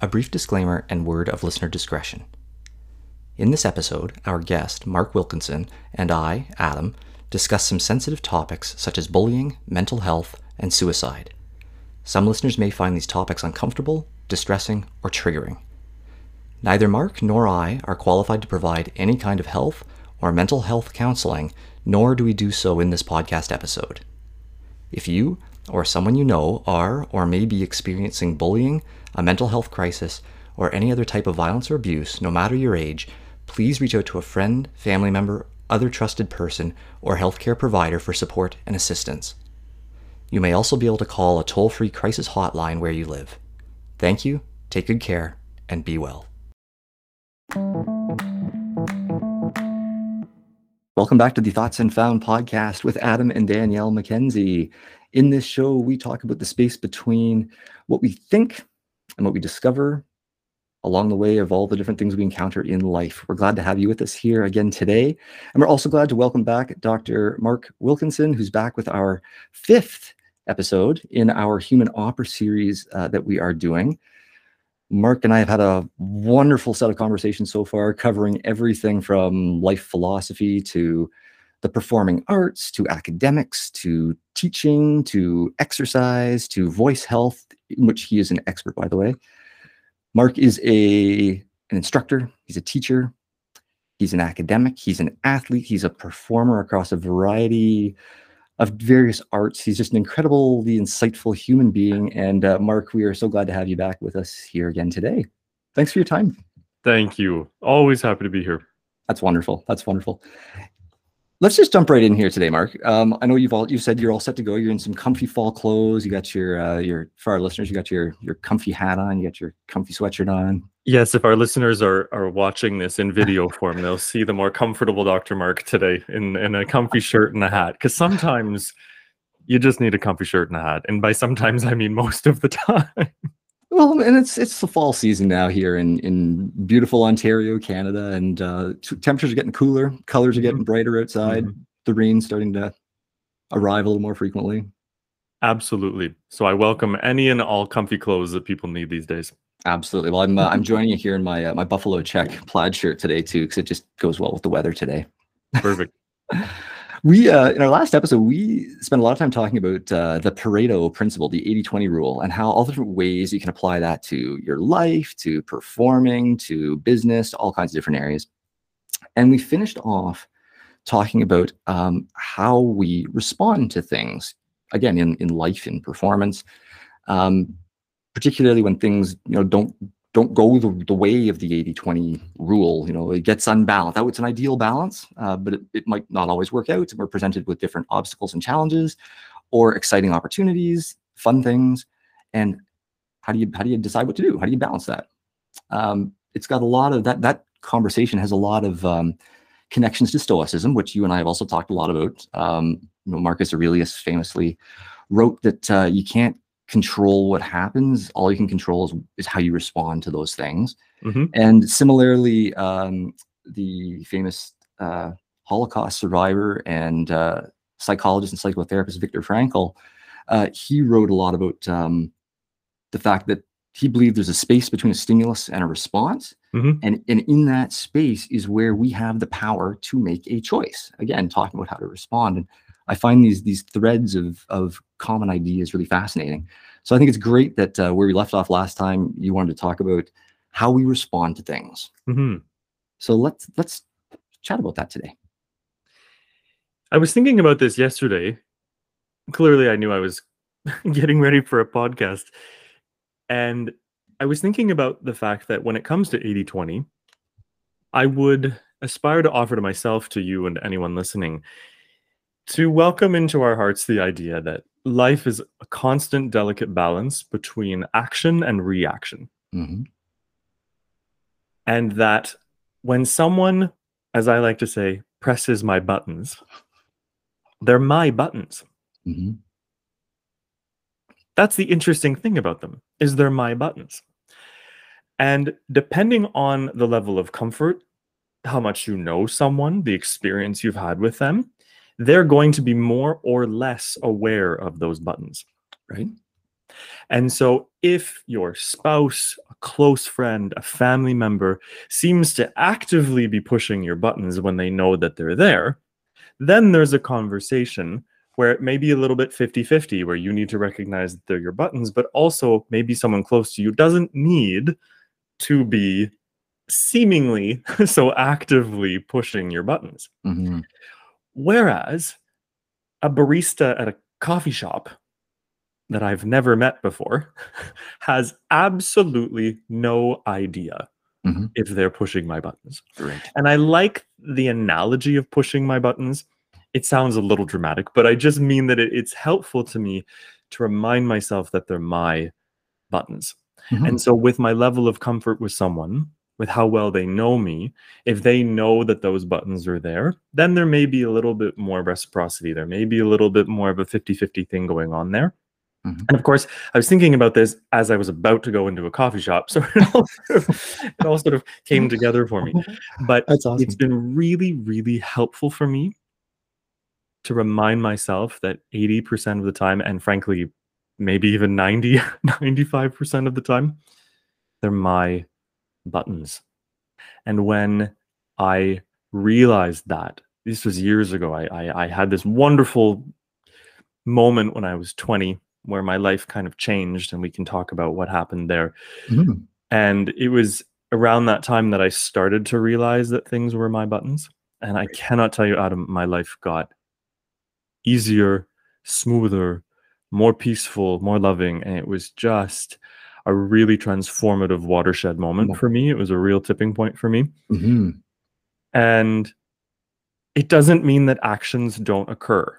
a brief disclaimer and word of listener discretion. In this episode, our guest, Mark Wilkinson, and I, Adam, discuss some sensitive topics such as bullying, mental health, and suicide. Some listeners may find these topics uncomfortable, distressing, or triggering. Neither Mark nor I are qualified to provide any kind of health or mental health counseling, nor do we do so in this podcast episode. If you or someone you know are or may be experiencing bullying, a mental health crisis, or any other type of violence or abuse, no matter your age, please reach out to a friend, family member, other trusted person, or healthcare provider for support and assistance. You may also be able to call a toll free crisis hotline where you live. Thank you, take good care, and be well. Welcome back to the Thoughts and Found podcast with Adam and Danielle McKenzie. In this show, we talk about the space between what we think and what we discover along the way of all the different things we encounter in life. We're glad to have you with us here again today. And we're also glad to welcome back Dr. Mark Wilkinson, who's back with our fifth episode in our Human Opera series uh, that we are doing. Mark and I have had a wonderful set of conversations so far, covering everything from life philosophy to the performing arts to academics to teaching to exercise to voice health, in which he is an expert, by the way. Mark is a an instructor. He's a teacher. He's an academic. He's an athlete. He's a performer across a variety of various arts. He's just an incredibly insightful human being. And uh, Mark, we are so glad to have you back with us here again today. Thanks for your time. Thank you. Always happy to be here. That's wonderful. That's wonderful. Let's just jump right in here today, Mark. Um, I know you've all you said you're all set to go. You're in some comfy fall clothes. You got your uh, your for our listeners, you got your your comfy hat on. You got your comfy sweatshirt on. Yes, if our listeners are are watching this in video form, they'll see the more comfortable Dr. Mark today in in a comfy shirt and a hat. Because sometimes you just need a comfy shirt and a hat, and by sometimes I mean most of the time. Well, and it's it's the fall season now here in in beautiful Ontario, Canada, and uh, t- temperatures are getting cooler, colors are getting brighter outside. Mhm. The rain's starting to arrive a little more frequently. Absolutely. So I welcome any and all comfy clothes that people need these days. Absolutely. Well, I'm uh, I'm joining you here in my uh, my Buffalo check plaid shirt today too, because it just goes well with the weather today. Perfect. We uh, in our last episode we spent a lot of time talking about uh, the Pareto principle, the 80-20 rule, and how all the different ways you can apply that to your life, to performing, to business, all kinds of different areas. And we finished off talking about um, how we respond to things again in in life, in performance, um, particularly when things you know don't don't go the, the way of the 80-20 rule you know it gets unbalanced. That it's an ideal balance uh, but it, it might not always work out. We're presented with different obstacles and challenges or exciting opportunities fun things. And how do you how do you decide what to do? How do you balance that? Um, it's got a lot of that that conversation has a lot of um, connections to stoicism which you and i have also talked a lot about. Um, you know marcus aurelius famously wrote that uh, you can't control what happens. All you can control is, is how you respond to those things. Mhm. And similarly, um, the famous uh, Holocaust survivor and uh, psychologist and psychotherapist Viktor Frankl, uh, he wrote a lot about um, the fact that he believed there's a space between a stimulus and a response. Mhm. And, and in that space is where we have the power to make a choice. Again, talking about how to respond. And I find these these threads of of common ideas really fascinating. So I think it's great that uh, where we left off last time, you wanted to talk about how we respond to things. Mhm. So let's let's chat about that today. I was thinking about this yesterday. Clearly, I knew I was getting ready for a podcast. And I was thinking about the fact that when it comes to 80 20, I would aspire to offer to myself, to you, and to anyone listening to welcome into our hearts the idea that life is a constant, delicate balance between action and reaction. Mhm. And that when someone, as I like to say, presses my buttons, they're my buttons. Mhm. That's the interesting thing about them is they're my buttons. And depending on the level of comfort, how much you know someone, the experience you've had with them, they're going to be more or less aware of those buttons. Right. And so if your spouse, a close friend, a family member seems to actively be pushing your buttons when they know that they're there, then there's a conversation where it may be a little bit 50 50, where you need to recognize that they're your buttons, but also maybe someone close to you doesn't need to be seemingly so actively pushing your buttons. Mhm. Whereas a barista at a coffee shop that I've never met before has absolutely no idea Mhm. if they're pushing my buttons. Right. And I like the analogy of pushing my buttons. It sounds a little dramatic, but I just mean that it, it's helpful to me to remind myself that they're my buttons. Mhm. And so, with my level of comfort with someone, with how well they know me, if they know that those buttons are there, then there may be a little bit more reciprocity. There may be a little bit more of a 50 50 thing going on there. Mhm. And of course, I was thinking about this as I was about to go into a coffee shop. So it all sort of, it all sort of came together for me. But awesome. it's been really, really helpful for me to remind myself that 80% of the time, and frankly, maybe even 90, 95% of the time, they're my buttons. And when I realized that, this was years ago, I, I, I had this wonderful moment when I was 20 where my life kind of changed, and we can talk about what happened there. Mhm. And it was around that time that I started to realize that things were my buttons. And I cannot tell you, Adam, my life got easier, smoother, more peaceful, more loving. And it was just a really transformative watershed moment for me. It was a real tipping point for me. Mhm. And it doesn't mean that actions don't occur.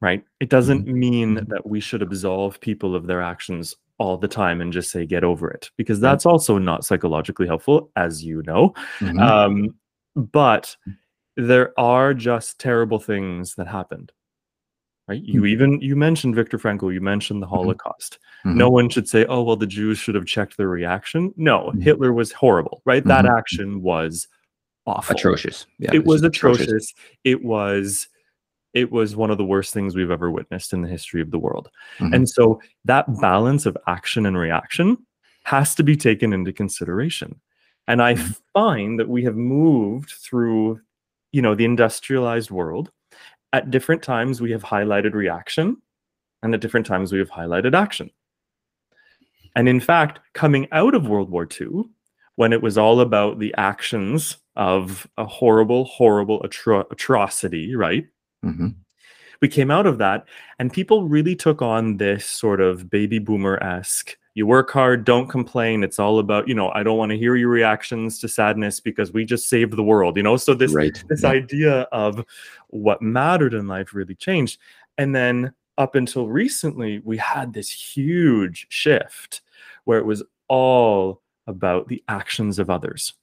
Right? It doesn't mean Mhm. that we should absolve people of their actions all the time and just say, get over it, because that's also not psychologically helpful, as you know. Mhm. Um, but there are just terrible things that happened. Right? You Mhm. even you mentioned Viktor Frankl, you mentioned the Mhm. Holocaust. Mhm. No one should say, "Oh, well, the Jews should have checked their reaction." No, Mhm. Hitler was horrible, right? That Mhm. action was awful. atrocious. Yeah, it was just atrocious. It was it was one of the worst things we've ever witnessed in the history of the world. And so that balance of action and reaction has to be taken into consideration. And I find that we have moved through, you know, the industrialized world. At different times, we have highlighted reaction, and at different times, we have highlighted action. And in fact, coming out of World War II, when it was all about the actions of a horrible, horrible atro- atrocity, right? Mhm. we came out of that and people really took on this sort of baby boomer esque you work hard don't complain it's all about you know i don't want to hear your reactions to sadness because we just saved the world you know so this right. this Yeah. idea of what mattered in life really changed and then up until recently we had this huge shift where it was all about the actions of others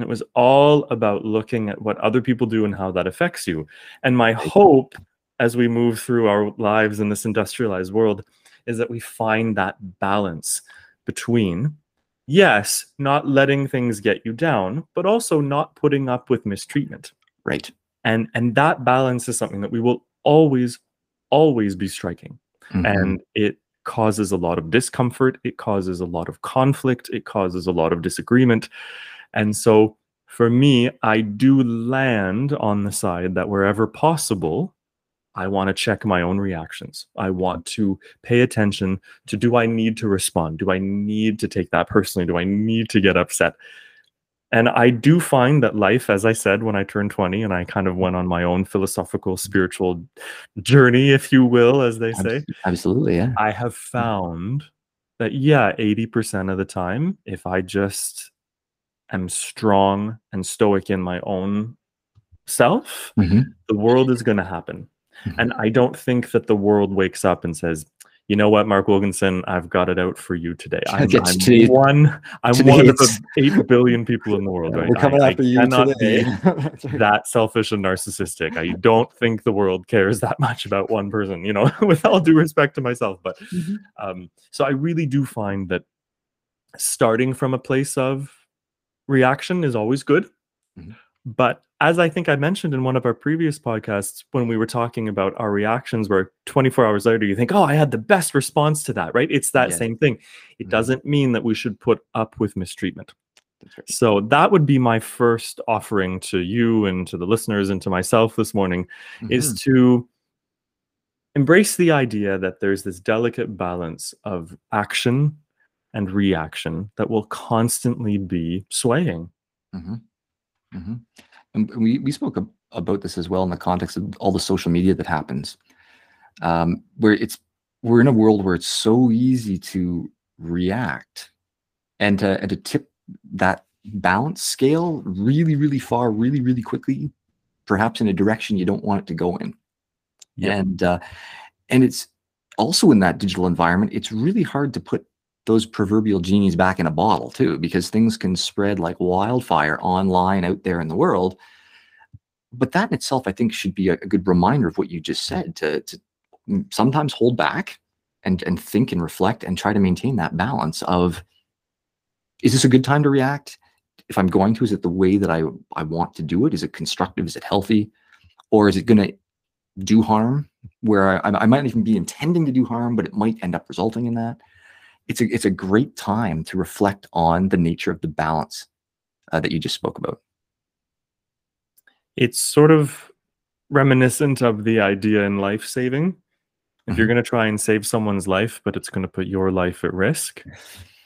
it was all about looking at what other people do and how that affects you and my hope as we move through our lives in this industrialized world is that we find that balance between yes not letting things get you down but also not putting up with mistreatment. Right. and and that balance is something that we will always always be striking. Mhm. and it causes a lot of discomfort. It causes a lot of conflict. It causes a lot of disagreement. And so for me i do land on the side that wherever possible i want to check my own reactions i want to pay attention to do i need to respond do i need to take that personally do i need to get upset and i do find that life as i said when i turned 20 and i kind of went on my own philosophical spiritual journey if you will as they say Absolutely. Yeah. I have found that yeah, 80% of the time, if I just am strong and stoic in my own self, Mhm. the world is going to happen. Mhm. And I don't think that the world wakes up and says, you know what, Mark Wilkinson, I've got it out for you today. I'm, I'm today- one. I'm today one of the eight billion people in the world. Right? We're coming I, after I you cannot today. be that selfish and narcissistic. I don't think the world cares that much about one person, you know, with all due respect to myself. But Mhm. um, so I really do find that starting from a place of reaction is always good. Mhm. But as I think I mentioned in one of our previous podcasts, when we were talking about our reactions, where 24 hours later you think, oh, I had the best response to that, right? It's that Yeah. same thing. It Mhm. doesn't mean that we should put up with mistreatment. Right. So that would be my first offering to you and to the listeners and to myself this morning is Mhm. to embrace the idea that there's this delicate balance of action and reaction that will constantly be swaying. Mhm. Mhm. And we we spoke about this as well in the context of all the social media that happens, um, where it's we're in a world where it's so easy to react and to and to tip that balance scale really really far really really quickly, perhaps in a direction you don't want it to go in. Yep. And uh, and it's also in that digital environment, it's really hard to put those proverbial genies back in a bottle too, because things can spread like wildfire online out there in the world. But that in itself, I think, should be a, a good reminder of what you just said to, to mm, sometimes hold back and and think and reflect and try to maintain that balance of is this a good time to react? If I'm going to, is it the way that I I want to do it? Is it constructive? Is it healthy? Or is it going to do harm where I, I might not even be intending to do harm, but it might end up resulting in that? It's a it's a great time to reflect on the nature of the balance uh, that you just spoke about. It's sort of reminiscent of the idea in life saving. If you're Mhm. going to try and save someone's life, but it's going to put your life at risk,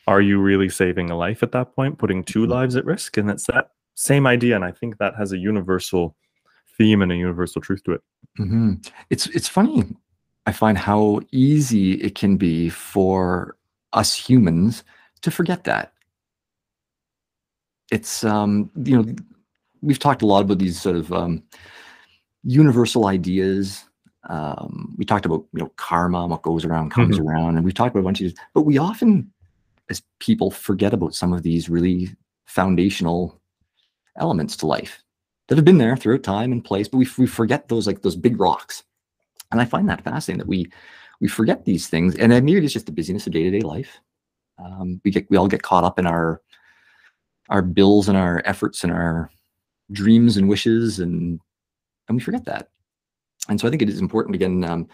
are you really saving a life at that point, putting two Mhm. lives at risk? And it's that same idea. And I think that has a universal theme and a universal truth to it. hmm It's it's funny. I find how easy it can be for us humans to forget that. It's um you know we've talked a lot about these sort of um, universal ideas. Um, we talked about you know karma, what goes around comes around, and we've talked about a bunch of these. But we often, as people, forget about some of these really foundational elements to life that have been there throughout time and place. But we we forget those like those big rocks, and I find that fascinating that we we forget these things, and then maybe it's just the busyness of day to day life. Um, we get we all get caught up in our our bills and our efforts and our dreams and wishes and and we forget that and so i think it is important again um,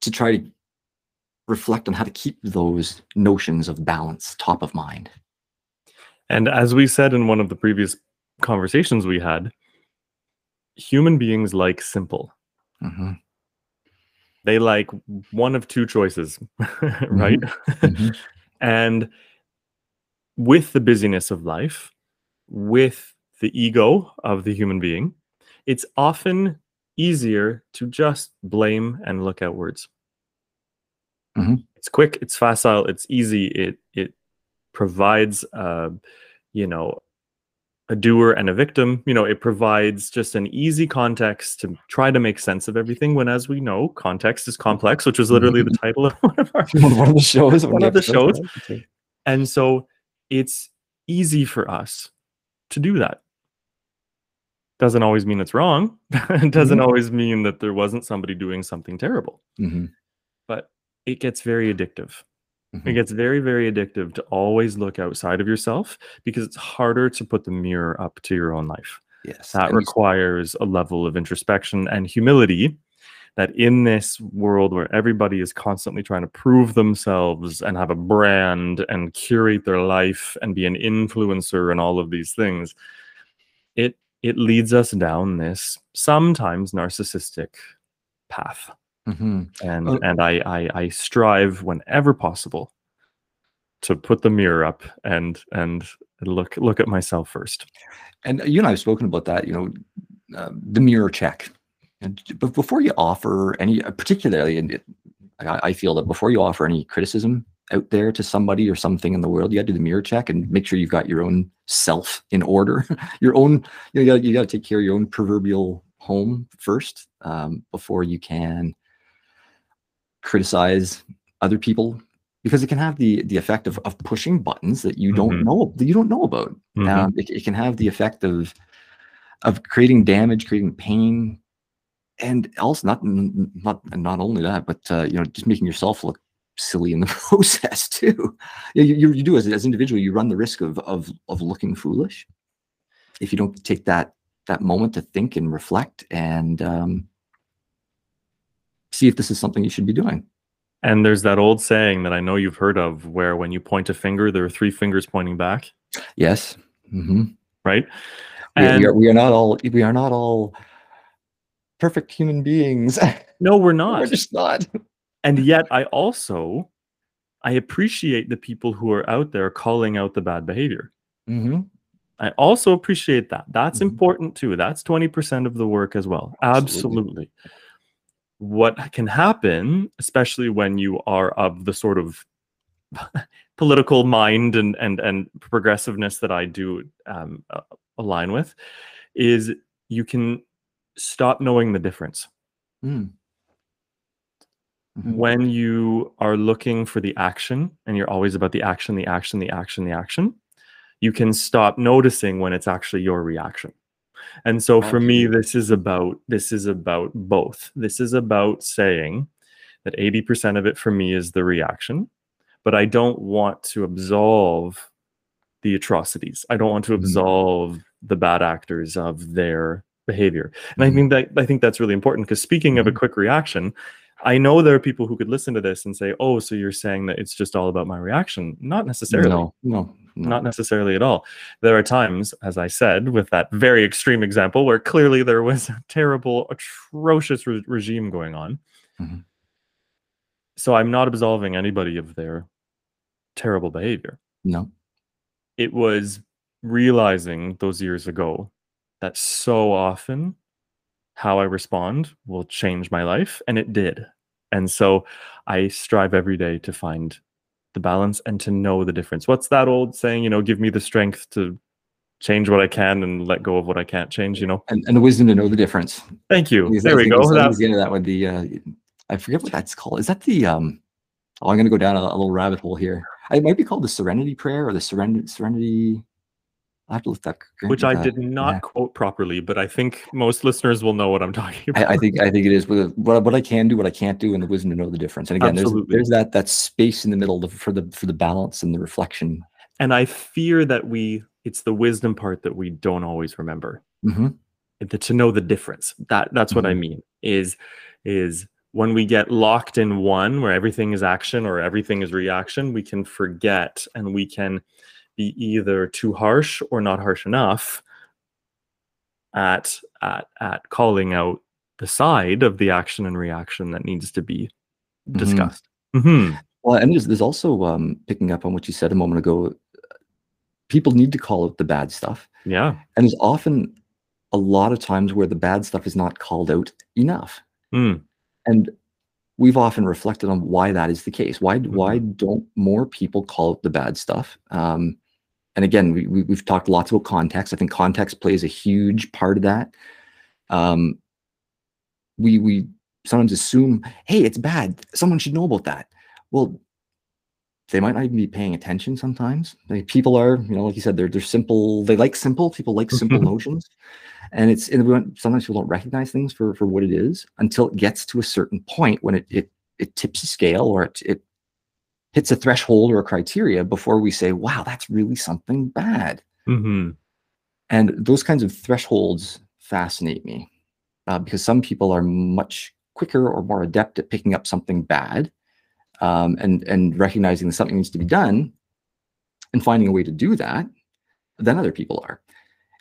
to try to reflect on how to keep those notions of balance top of mind And as we said in one of the previous conversations we had, human beings like simple. Mhm, They like one of two choices, right? mhm. and with the busyness of life, with the ego of the human being, it's often easier to just blame and look outwards. Mhm. It's quick, it's facile, it's easy. It it provides, uh, you know, a doer and a victim. You know, it provides just an easy context to try to make sense of everything. When, as we know, context is complex, which was literally the title of one of our one of the shows One of the shows. And so it's easy for us to do that. Doesn't always mean it's wrong. it doesn't Mhm. always mean that there wasn't somebody doing something terrible, Mhm, but it gets very addictive. It mhm. gets very, very addictive to always look outside of yourself because it's harder to put the mirror up to your own life. yes That requires a level of introspection and humility that in this world where everybody is constantly trying to prove themselves and have a brand and curate their life and be an influencer and all of these things it it leads us down this sometimes narcissistic path Mhm. and Oh. and I, I i strive whenever possible to put the mirror up and and look look at myself first And you and I have spoken about that, you know, uh, the mirror check. And but before you offer any, uh, particularly, and it, I, I feel that before you offer any criticism out there to somebody or something in the world, you got to do the mirror check and make sure you've got your own self in order, your own. You got you got to take care of your own proverbial home first um, before you can criticize other people because it can have the the effect of, of pushing buttons that you don't Mhm. know that you don't know about Mhm. um, it, it can have the effect of of creating damage, creating pain, and also not not not only that, but uh, you know, just making yourself look silly in the process too. You, you, you do as as individual, you run the risk of of of looking foolish if you don't take that that moment to think and reflect and um, see if this is something you should be doing. And there's that old saying that I know you've heard of where when you point a finger, there are three fingers pointing back. Yes. Mm-hmm. Right. We, we, are, we are not all we are not all perfect human beings. No, we're not. we're just not. And yet I also I appreciate the people who are out there calling out the bad behavior. Mm-hmm. I also appreciate that. That's Mhm. important too. That's 20% of the work as well. Absolutely. Absolutely. What can happen, especially when you are of the sort of political mind and and and progressiveness that I do um, align with, is you can stop knowing the difference Mm. Mhm. when you are looking for the action and you're always about the action, the action, the action, the action, you can stop noticing when it's actually your reaction. And so for me, this is about this is about both. This is about saying that 80% of it for me is the reaction, but I don't want to absolve the atrocities. I don't want to Mhm. absolve the bad actors of their behavior. And I Mhm. think that I think that's really important because speaking of a Mhm. quick reaction, I know there are people who could listen to this and say, "Oh, so you're saying that it's just all about my reaction?" Not necessarily. No, no. Not necessarily at all. There are times, as I said, with that very extreme example, where clearly there was a terrible, atrocious re- regime going on. Mhm. So I'm not absolving anybody of their terrible behavior. no. It was realizing those years ago that so often how I respond will change my life, and it did. And so I strive every day to find the balance and to know the difference. What's that old saying? You know, give me the strength to change what I can and let go of what I can't change. You know. And, and the wisdom to know the difference. Thank you. Because There we go. That's the end of that with the uh, I forget what that's called. Is that the um oh I'm gonna go down a, a little rabbit hole here. It might be called the serenity prayer or the serenity serenity I have to that which I did not yeah. quote properly, but I think most listeners will know what I'm talking about. I, I think I think it is what, what I can do, what I can't do, and the wisdom to know the difference. And again, there's Absolutely. there's that that space in the middle for the for the balance and the reflection. and I fear that we it's the wisdom part that we don't always remember. hmm the, to know the difference that that's what i Mhm. mean is is when we get locked in one where everything is action or everything is reaction we can forget and we can be either too harsh or not harsh enough at at at calling out the side of the action and reaction that needs to be Mhm. discussed Mhm. Well, and there's, there's also um, picking up on what you said a moment ago. People need to call out the bad stuff, yeah and there's often a lot of times where the bad stuff is not called out enough. Mm. And we've often reflected on why that is the case. Why Mm-hmm. why don't more people call out the bad stuff? Um, and again, we, we we've talked lots about context. I think context plays a huge part of that. Um, we we sometimes assume, hey, it's bad. Someone should know about that. Well, they might not even be paying attention sometimes. Like people are, you know, like you said, they're they're simple. They like simple. People like simple notions, and it's and we sometimes people don't recognize things for for what it is until it gets to a certain point when it it it tips a scale or it it hits a threshold or a criteria before we say, wow, that's really something bad. Mhm. And those kinds of thresholds fascinate me uh, because some people are much quicker or more adept at picking up something bad um, and and recognizing that something needs to be done and finding a way to do that than other people are.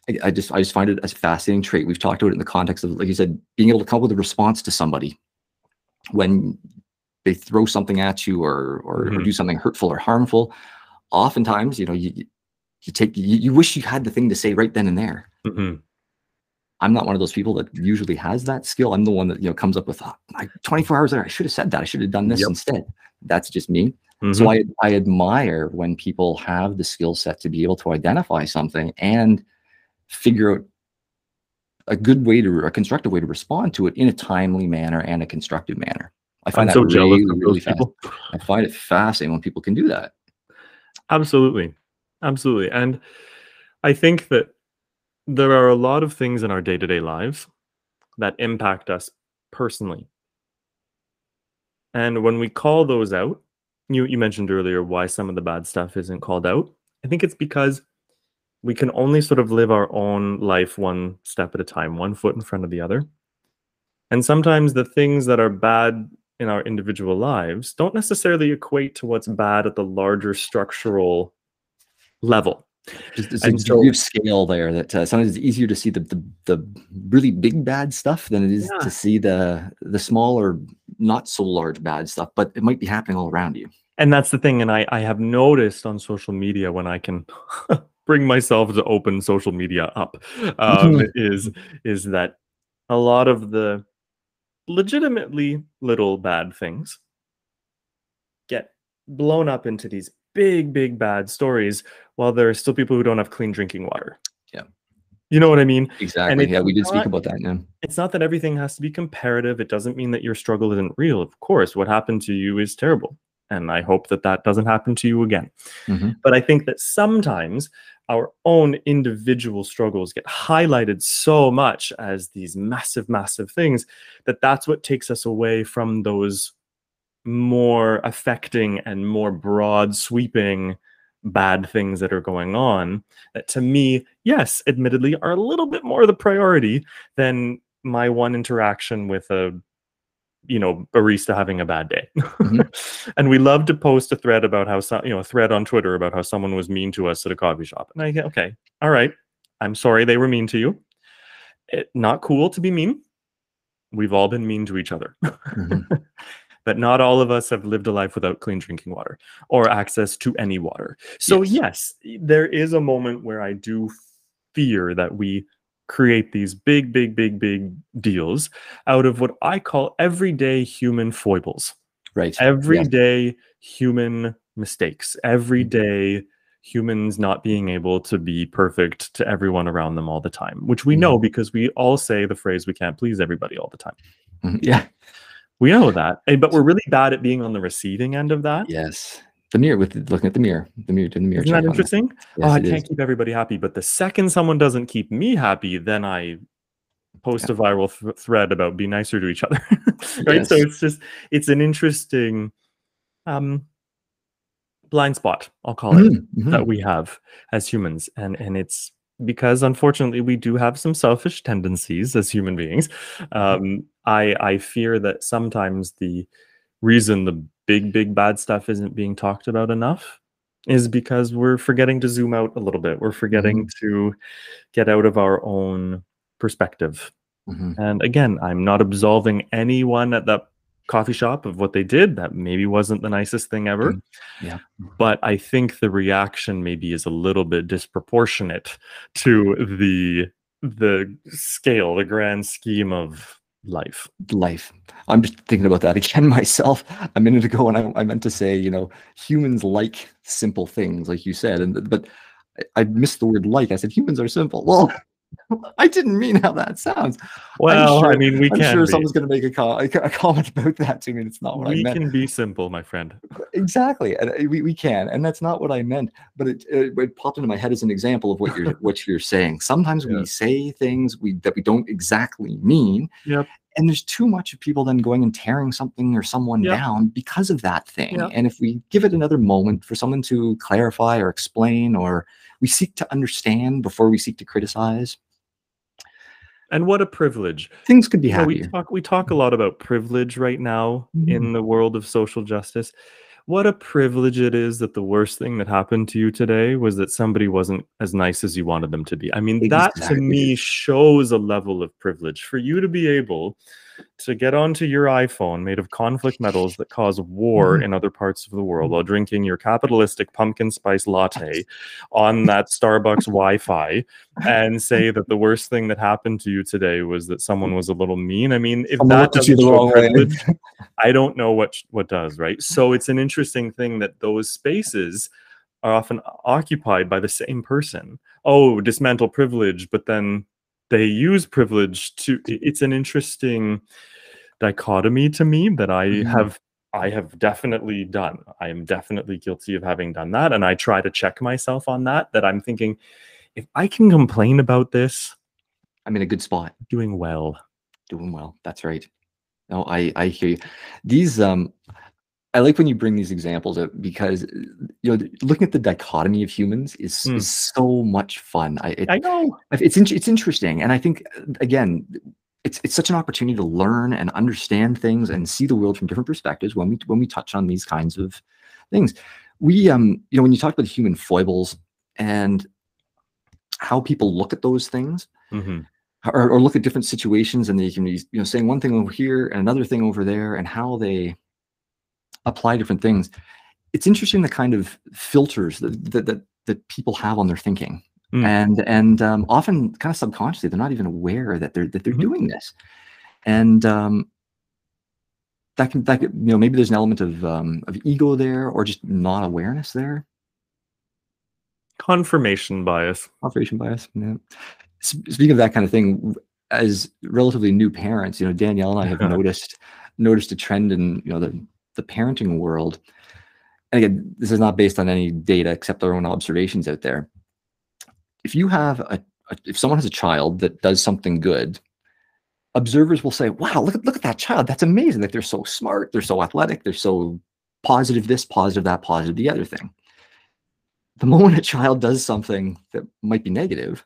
I, I just I just find it a fascinating trait. We've talked about it in the context of, like you said, being able to come up with a response to somebody when they throw something at you or or, or Mhm. do something hurtful or harmful. Oftentimes, you know, you you take you, you wish you had the thing to say right then and there. Mhm. I'm not one of those people that usually has that skill. I'm the one that you know comes up with oh, like 24 hours later. I should have said that. I should have done this Yep. instead. That's just me. Mhm. So I I admire when people have the skill set to be able to identify something and figure out a good way to a constructive way to respond to it in a timely manner and a constructive manner. I I'm find so that jealous really, of really fast. people. I find it fascinating when people can do that. Absolutely. Absolutely. And I think that there are a lot of things in our day to day lives that impact us personally. And when we call those out, you, you mentioned earlier why some of the bad stuff isn't called out. I think it's because we can only sort of live our own life one step at a time, one foot in front of the other. And sometimes the things that are bad in our individual lives don't necessarily equate to what's bad at the larger structural level. Just it's a degree of scale there that uh, sometimes it's easier to see the, the, the really big bad stuff than it is Yeah. to see the the smaller, not so large bad stuff, but it might be happening all around you. and that's the thing and i i have noticed on social media when i can bring myself to open social media up um, is is that a lot of the legitimately little bad things get blown up into these big big bad stories while there are still people who don't have clean drinking water Yeah. you know what i mean Exactly. Yeah, we did speak about that. Yeah. it's not that everything has to be comparative. It doesn't mean that your struggle isn't real. Of course, what happened to you is terrible. And I hope that that doesn't happen to you again. Mhm. But I think that sometimes our own individual struggles get highlighted so much as these massive, massive things that that's what takes us away from those more affecting and more broad sweeping bad things that are going on that to me yes admittedly are a little bit more the priority than my one interaction with a you know barista having a bad day. And we love to post a thread about how some you know a thread on twitter about how someone was mean to us at a coffee shop. And i get okay all right. I'm sorry they were mean to you. It, not cool to be mean. We've all been mean to each other. Mhm. but not all of us have lived a life without clean drinking water or access to any water. So, Yes. yes, there is a moment where I do fear that we create these big, big, big, big deals out of what I call everyday human foibles, Right. everyday Yeah. human mistakes, everyday humans not being able to be perfect to everyone around them all the time, which we know because we all say the phrase, we can't please everybody all the time. Mhm. Yeah. We know that, but we're really bad at being on the receiving end of that. Yes. The mirror with the, looking at the mirror. The mirror doing the mirror. Isn't that interesting? Yes, oh, I can't is. keep everybody happy, but the second someone doesn't keep me happy, then I post a viral th- thread about be nicer to each other. right? So it's just it's an interesting um blind spot, I'll call it, Mhm, mhm. that we have as humans. And and it's because unfortunately we do have some selfish tendencies as human beings. Mm-hmm. Um I I fear that sometimes the reason the big big bad stuff isn't being talked about enough is because we're forgetting to zoom out a little bit. We're forgetting Mm-hmm. to get out of our own perspective. Mhm. And again, I'm not absolving anyone at that coffee shop of what they did. That maybe wasn't the nicest thing ever. Mm, yeah. But I think the reaction maybe is a little bit disproportionate to the the scale, the grand scheme of life. life. I'm just thinking about that again myself a minute ago, and I, I meant to say, you know, humans like simple things, like you said, and but I, I missed the word like. I said humans are simple. Well, I didn't mean how that sounds. Well, I mean, we can I'm sure be. someone's going to make a, co- a a comment about that to me. It's not what I meant. We can be simple, my friend. Exactly, and uh, we, we can, and that's not what I meant. But it, it, it popped into my head as an example of what you're what you're saying. Sometimes Yeah. we say things we that we don't exactly mean. Yep. And there's too much of people then going and tearing something or someone Yep. down because of that thing. Yep. And if we give it another moment for someone to clarify or explain, or we seek to understand before we seek to criticize, And what a privilege. things could be know, we happier. talk we talk a lot about privilege right now Mhm. in the world of social justice. What a privilege it is that the worst thing that happened to you today was that somebody wasn't as nice as you wanted them to be. I mean, that to me shows a level of privilege for you to be able to get onto your iPhone made of conflict metals that cause war Mhm. in other parts of the world while drinking your capitalistic pumpkin spice latte on that Starbucks Wi-Fi and say that the worst thing that happened to you today was that someone was a little mean. I mean, if Someone that looked at you doesn't show privilege, I don't know what what does, right? So it's an interesting thing that those spaces are often occupied by the same person. Oh, dismantle privilege, but then they use privilege to it's an interesting dichotomy to me that I Mhm. have I have definitely done. I am definitely guilty of having done that and I try to check myself on that that I'm thinking if I can complain about this, I'm in a good spot. doing well. Doing well. That's right. No, I I hear you. These um, I like when you bring these examples up because you know looking at the dichotomy of humans is, Mm. is so much fun. I, it, I know. it's in- it's interesting, and I think again, it's it's such an opportunity to learn and understand things and see the world from different perspectives when we when we touch on these kinds of things. We um you know when you talk about human foibles and how people look at those things hmm or, or look at different situations and they can be you know saying one thing over here and another thing over there and how they apply different things it's interesting the kind of filters that that that, that people have on their thinking Mm. and and um, often kind of subconsciously they're not even aware that they're that they're Mhm. doing this and um that can that could, you know maybe there's an element of um of ego there or just not awareness there Confirmation bias. confirmation bias. Yeah. Speaking of that kind of thing, as relatively new parents, you know, Danielle and I have noticed noticed a trend in you know the the parenting world. And again, this is not based on any data except our own observations out there. If you have a, a if someone has a child that does something good, observers will say, "Wow, look at look at that child! That's amazing! Like they're so smart, they're so athletic, they're so positive. This, positive that, positive the other thing." the moment a child does something that might be negative,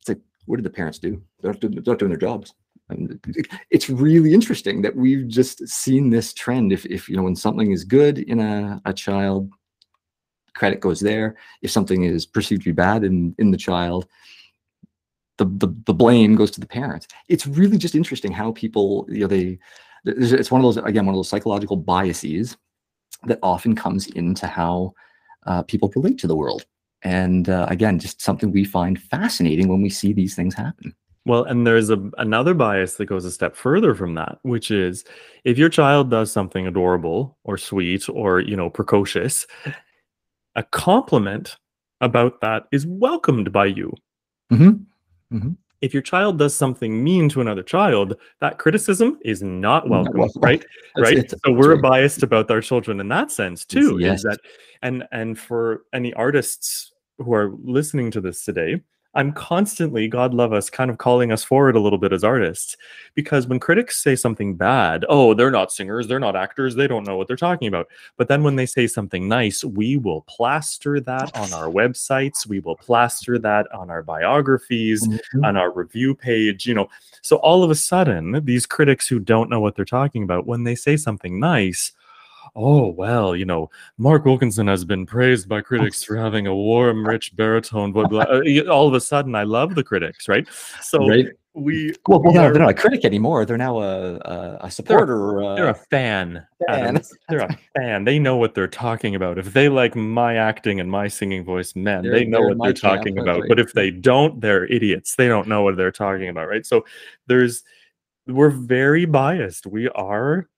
it's like, what did the parents do? They're not, do- they're not doing their jobs. And it's really interesting that we've just seen this trend. If, if you know, when something is good in a, a child, credit goes there. If something is perceived to be bad in, in the child, the, the, the blame goes to the parents. It's really just interesting how people, you know, they, it's one of those, again, one of those psychological biases that often comes into how uh, people relate to the world. And uh, again, just something we find fascinating when we see these things happen. Well, and there's a another bias that goes a step further from that, which is if your child does something adorable or sweet or you know precocious, a compliment about that is welcomed by you. Mm-hmm. If your child does something mean to another child, that criticism is not Not welcome, welcome. right? right It's, so we're biased about our children in that sense too yes. is that and and for any artists who are listening to this today i'm constantly god love us kind of calling us forward a little bit as artists because when critics say something bad oh they're not singers they're not actors they don't know what they're talking about but then when they say something nice we will plaster that on our websites we will plaster that on our biographies Mhm. on our review page you know so all of a sudden these critics who don't know what they're talking about when they say something nice oh well you know mark wilkinson has been praised by critics for having a warm rich baritone blah, blah. Uh, all of a sudden i love the critics right so right. we Well, well are- they're not a critic anymore. They're now a, a, a supporter. uh, they're a fan, fan. they're a fan they know what they're talking about if they like my acting and my singing voice man They're- they know they're what they're talking about right. but if they don't they're idiots they don't know what they're talking about right so there's we're very biased we are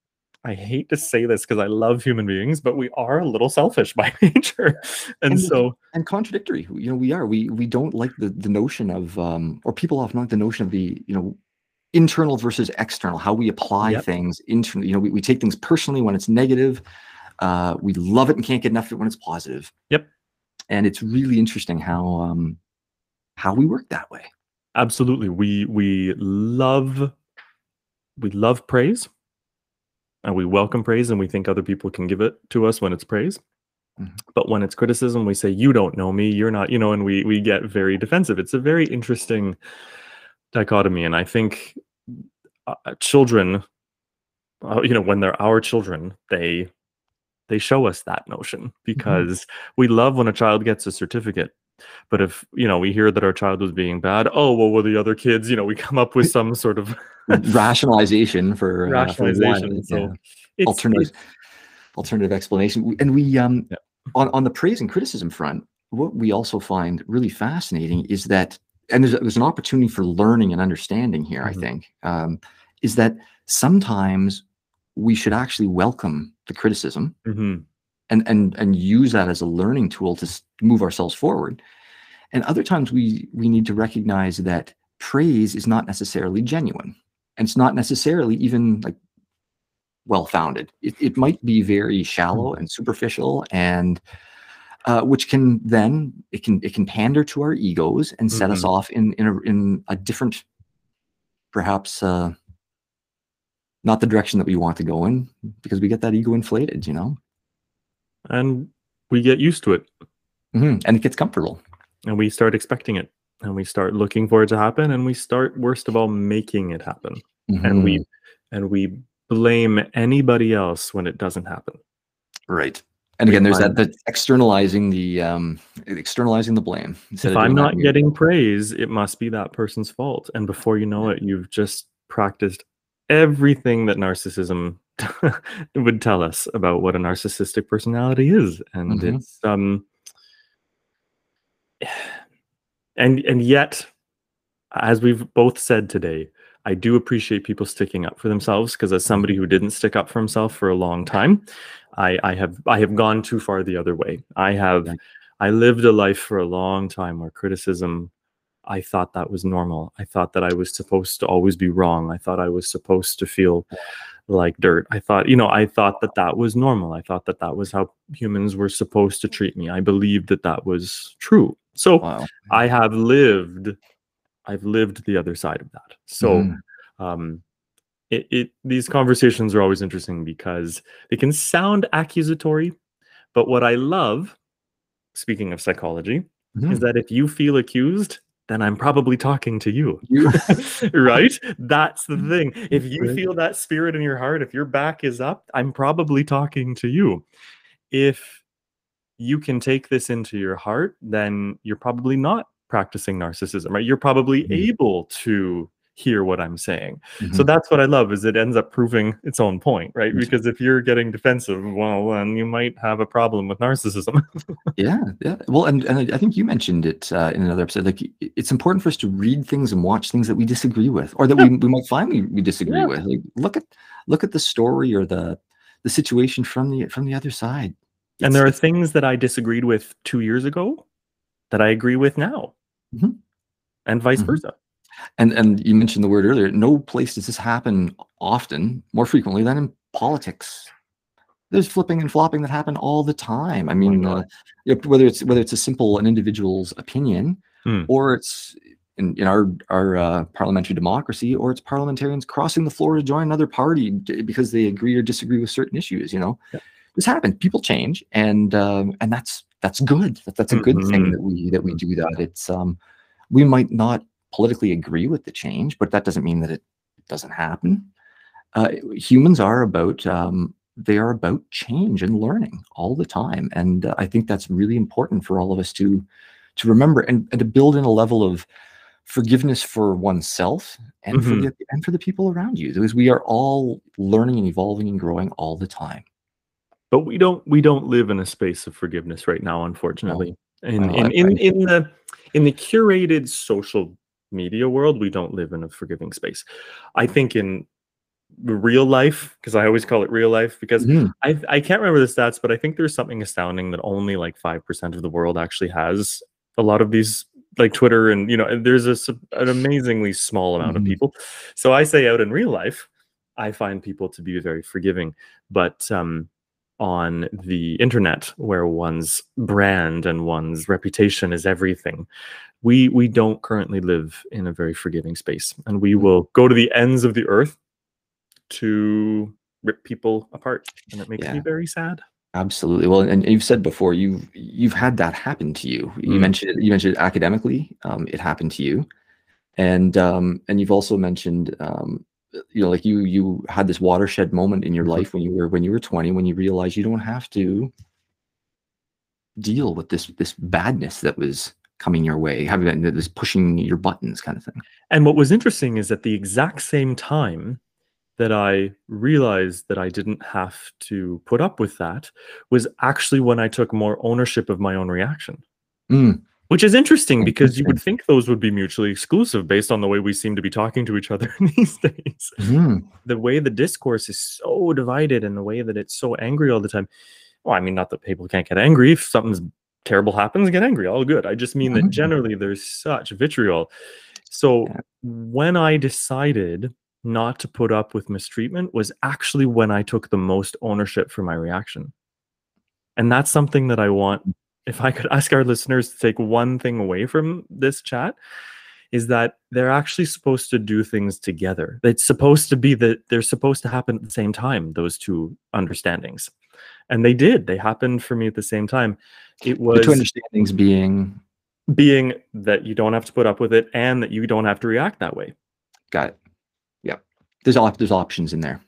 i hate to say this because i love human beings but we are a little selfish by nature and, And- so and contradictory. You know, we are. We we don't like the the notion of, um, or people often like the notion of the you know internal versus external. How we apply Yep. things internally. You know, we, we take things personally when it's negative. Uh, we love it and can't get enough of it when it's positive. Yep. And it's really interesting how um, how we work that way. absolutely we we love we love praise and we welcome praise and we think other people can give it to us when it's praise. Mhm. but when it's criticism we say you don't know me you're not you know and we we get very defensive. It's a very interesting dichotomy and i think uh, children uh, you know when they're our children they they show us that notion because we love when a child gets a certificate but if you know we hear that our child was being bad oh well were the other kids you know we come up with some sort of Rationalization for uh, for rationalization so yeah. alternative alternative explanation and we um Yeah. on on the praise and criticism front what we also find really fascinating is that and there's, there's an opportunity for learning and understanding here Mhm. i think um, is that sometimes we should actually welcome the criticism Mhm. And and and use that as a learning tool to move ourselves forward. And other times we we need to recognize that praise is not necessarily genuine. And it's not necessarily even like well founded it, it might be very shallow and superficial and uh, which can then it can it can pander to our egos and set us Mhm. off in in a, in a different perhaps uh not the direction that we want to go in because we get that ego inflated you know and we get used to it. Mhm. And it gets comfortable. and we start expecting it. And we start looking for it to happen and we start worst of all making it happen. And we and we blame anybody else when it doesn't happen. Right. And we again, there's that the externalizing the um externalizing the blame instead if i'm not getting praise it must be that person's fault. And before you know it you've just practiced everything that narcissism would tell us about what a narcissistic personality is and Mhm. it's um and and yet as we've both said today i do appreciate people sticking up for themselves because as somebody who didn't stick up for himself for a long time i i have i have gone too far the other way i have i lived a life for a long time where criticism i thought that was normal i thought that i was supposed to always be wrong i thought i was supposed to feel like dirt i thought you know i thought that that was normal i thought that that was how humans were supposed to treat me i believed that that was true so Wow. I have lived I've lived the other side of that. So Mhm. um it, it these conversations are always interesting because they can sound accusatory, but what I love, speaking of psychology, is Mhm. that if you feel accused, then I'm probably talking to you. You right? That's the thing. If you feel that spirit in your heart, if your back is up, I'm probably talking to you. If you can take this into your heart, then you're probably not practicing narcissism, right? You're probably Mhm. able to hear what I'm saying. So Mhm. that's what I love is it ends up proving its own point, right? Because if you're getting defensive, well, then you might have a problem with narcissism. Yeah, yeah. Well, and, and I think you mentioned it uh, in another episode. Like, it's important for us to read things and watch things that we disagree with, or that Yeah. we, we might find we, we disagree Yeah. with. Like, look at look at the story or the the situation from the from the other side. and there are things that I disagreed with two years ago that I agree with now, Mhm. and vice Mhm. versa. And and you mentioned the word earlier. No place does this happen often, more frequently than in politics. There's flipping and flopping that happen all the time. I Oh mean, God. uh, whether it's whether it's a simple an individual's opinion, Hmm. or it's in, in our our uh, parliamentary democracy, or it's parliamentarians crossing the floor to join another party because they agree or disagree with certain issues. You know, Yeah. this happens. People change, and um, and that's that's good. That, that's a good thing Mhm. that we that we do that. It's um, we might not politically agree with the change, but that doesn't mean that it doesn't happen. Uh, humans are about um, they are about change and learning all the time, and uh, I think that's really important for all of us to to remember and, and to build in a level of forgiveness for oneself and for Mhm. the and for the people around you, because we are all learning and evolving and growing all the time. but we don't we don't live in a space of forgiveness right now unfortunately in Well, in in the in the curated social media world we don't live in a forgiving space i think in real life because i always call it real life because Mhm. I, I can't remember the stats but i think there's something astounding that only like 5% of the world actually has a lot of these like twitter and you know and there's a, an amazingly small amount of Mhm. people so i say out in real life i find people to be very forgiving but um on the internet where one's brand and one's reputation is everything we we don't currently live in a very forgiving space and we Mhm. will go to the ends of the earth to rip people apart and it makes me very sad Absolutely. Well, and you've said before you've you've had that happen to you. You Mm. mentioned it, you mentioned it academically, um, it happened to you, and um, and you've also mentioned um, you know like you you had this watershed moment in your Mhm. life when you were when you were 20 when you realized you don't have to deal with this this badness that was coming your way, having that- this pushing your buttons kind of thing. and what was interesting is at the exact same time that I realized that I didn't have to put up with that was actually when I took more ownership of my own reaction. Mm, Which is interesting because you would think those would be mutually exclusive based on the way we seem to be talking to each other these days. mhm, The way the discourse is so divided and the way that it's so angry all the time. Well, I mean, not that people can't get angry. If something's terrible happens, get angry. All good. I just mean that Mhm. generally there's such vitriol. So Yeah. when I decided not to put up with mistreatment was actually when I took the most ownership for my reaction. And that's something that I want if I could ask our listeners to take one thing away from this chat is that they're actually supposed to do things together. It's supposed to be that they're supposed to happen at the same time, those two understandings. And they did. They happened for me at the same time. It The was two understandings being being that you don't have to put up with it and that you don't have to react that way. got it. Yeah. There's op- there's options in there.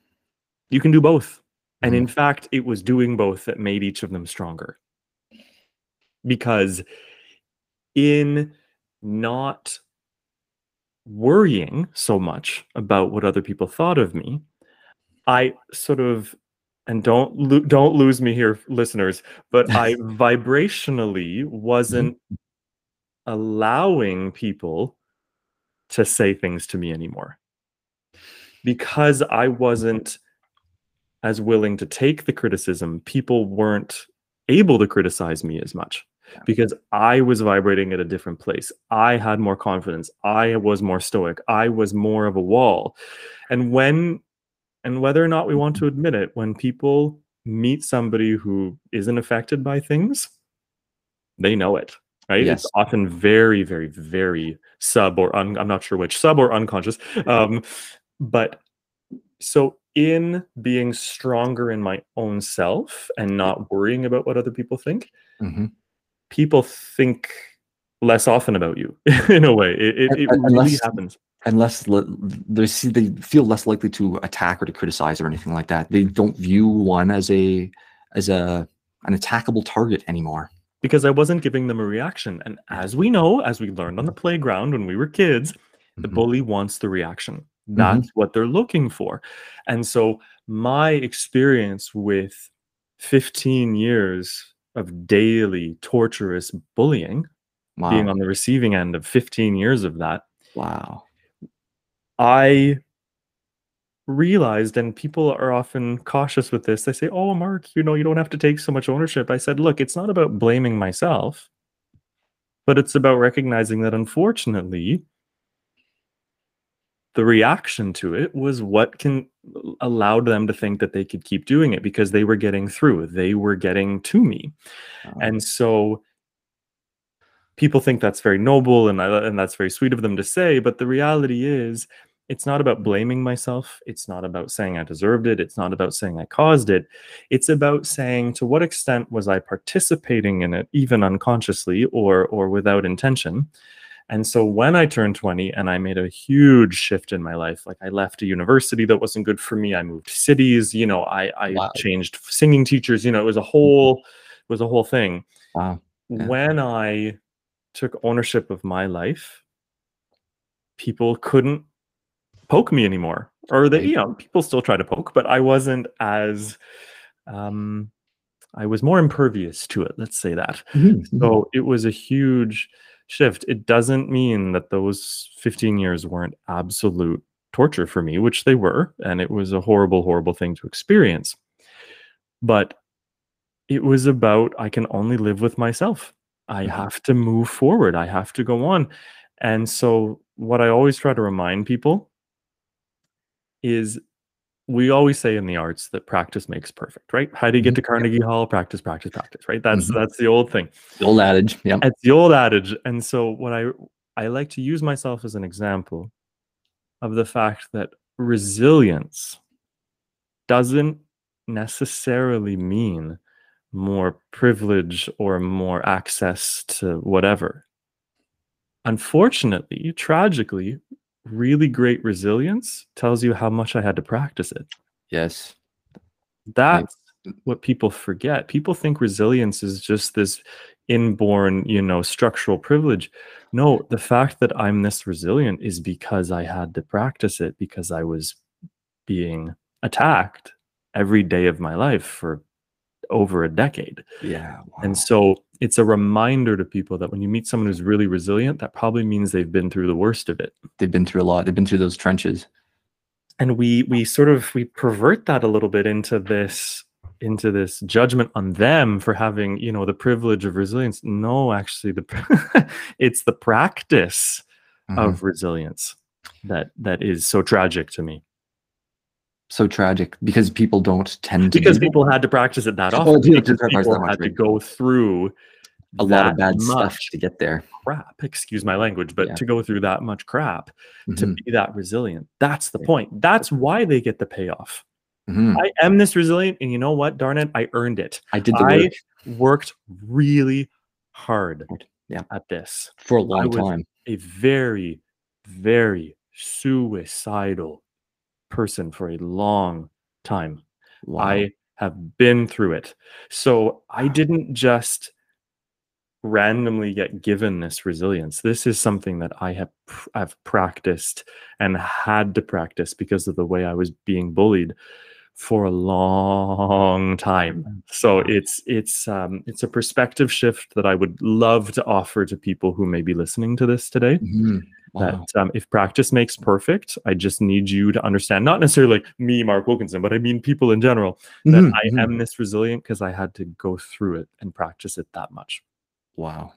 You can do both. And Mhm. in fact, it was doing both that made each of them stronger. Because in not worrying so much about what other people thought of me, I sort of and don't lo- don't lose me here listeners, but I vibrationally wasn't mm-hmm. allowing people to say things to me anymore. Because I wasn't as willing to take the criticism, people weren't able to criticize me as much because I was vibrating at a different place. I had more confidence. I was more stoic. I was more of a wall. And when, and whether or not we want to admit it, when people meet somebody who isn't affected by things, they know it, right? Yes. It's often very, very, very sub or un, I'm not sure which sub or unconscious. Um, but so in being stronger in my own self and not worrying about what other people think, Mhm. people think less often about you in a way. It, it, it un- really happens. And less li- they see they feel less likely to attack or to criticize or anything like that. They don't view one as a as a an attackable target anymore. because I wasn't giving them a reaction. And as we know, as we learned on the playground when we were kids, the Mhm. bully wants the reaction. That's what they're looking for. And so my experience with 15 years of daily torturous bullying, Wow. being on the receiving end of 15 years of that, wow. I realized, and people are often cautious with this, they say, Oh, Mark, you know, you don't have to take so much ownership. I said, Look, it's not about blaming myself, but it's about recognizing that unfortunately, the reaction to it was what can allowed them to think that they could keep doing it because they were getting through they were getting to me Wow. and so people think that's very noble and I, and that's very sweet of them to say but the reality is it's not about blaming myself. It's not about saying i deserved it. It's not about saying i caused it. It's about saying to what extent was i participating in it even unconsciously or or without intention? And so when i turned 20 and i made a huge shift in my life like i left a university that wasn't good for me. I moved cities you know i i Wow. changed singing teachers you know it was a mm-hmm. whole it was a whole thing. Wow. Yeah. when I took ownership of my life, people couldn't poke me anymore. Or that, you know, people still try to poke, but I wasn't as um I was more impervious to it, let's say that. Mhm. So it was a huge shift. It doesn't mean that those 15 years weren't absolute torture for me, which they were, and it was a horrible, horrible thing to experience. But it was about I can only live with myself. I Mhm. have to move forward. I have to go on. And so, what I always try to remind people is we always say in the arts that practice makes perfect, right? How do you get Mhm. to Carnegie Hall? Practice, practice, practice, right? That's Mhm. that's the old thing. The old adage. Yeah. It's the old adage. And so what I I like to use myself as an example of the fact that resilience doesn't necessarily mean more privilege or more access to whatever. Unfortunately, tragically, really great resilience tells you how much I had to practice it. Yes. That's what people forget. People think resilience is just this inborn, you know, structural privilege. No, the fact that I'm this resilient is because I had to practice it because I was being attacked every day of my life for over a decade. Yeah. Wow. And so it's a reminder to people that when you meet someone who's really resilient, that probably means they've been through the worst of it. They've been through a lot. They've been through those trenches. and we we sort of we pervert that a little bit into this into this judgment on them for having you know the privilege of resilience no actually the it's the practice Mhm. of resilience that that is so tragic to me so tragic because people don't tend to because that. people had to practice it that Oh, often people had to people that had to go through a lot of bad stuff to get there. crap excuse my language but Yeah. to go through that much crap to Mhm. be that resilient that's the Yeah. point that's why they get the payoff Mhm. I am this resilient, and you know what? Darn it, I earned it. I did the I work worked really hard Yeah. at this. for a long time. A very, very suicidal person for a long time. Wow. I have been through it. So I didn't just randomly get given this resilience. This is something that I have I've practiced and had to practice because of the way I was being bullied for a long time. So it's it's um it's a perspective shift that I would love to offer to people who may be listening to this today Mhm. Wow. that um, if practice makes perfect, I just need you to understand, not necessarily like me, Mark Wilkinson, but I mean people in general, that Mhm, I mhm. am this resilient because I had to go through it and practice it that much. Wow.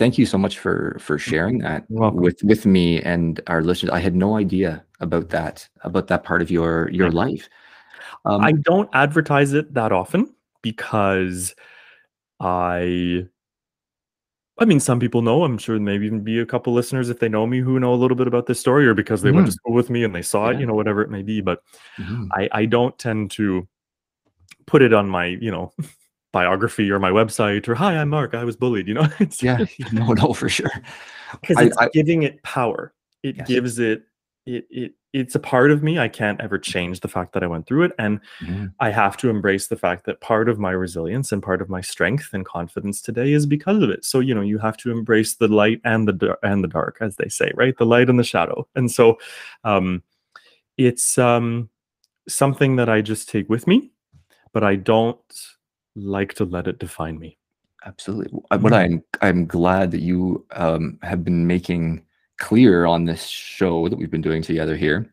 Thank you so much for for sharing that with with me and our listeners. I had no idea about that about that part of your your life. Um, I don't advertise it that often because I. I mean, some people know. I'm sure maybe even be a couple listeners if they know me who know a little bit about this story, or because they went to school with me and they saw it, you know, whatever it may be. But mhm. I, I don't tend to put it on my, you know, biography or my website or hi, I'm Mark. I was bullied. You know, it's yeah, no, no, for sure. because it's I- giving it power. It Yes. gives it it it it's a part of me. I can't ever change the fact that I went through it, and Mhm. I have to embrace the fact that part of my resilience and part of my strength and confidence today is because of it. So you know, you have to embrace the light and the and the dark, as they say, right? The light and the shadow. And so, um, it's um something that I just take with me, but I don't like to let it define me. Absolutely. Uh, What Mhm. I'm I'm glad that you um, have been making clear on this show that we've been doing together here,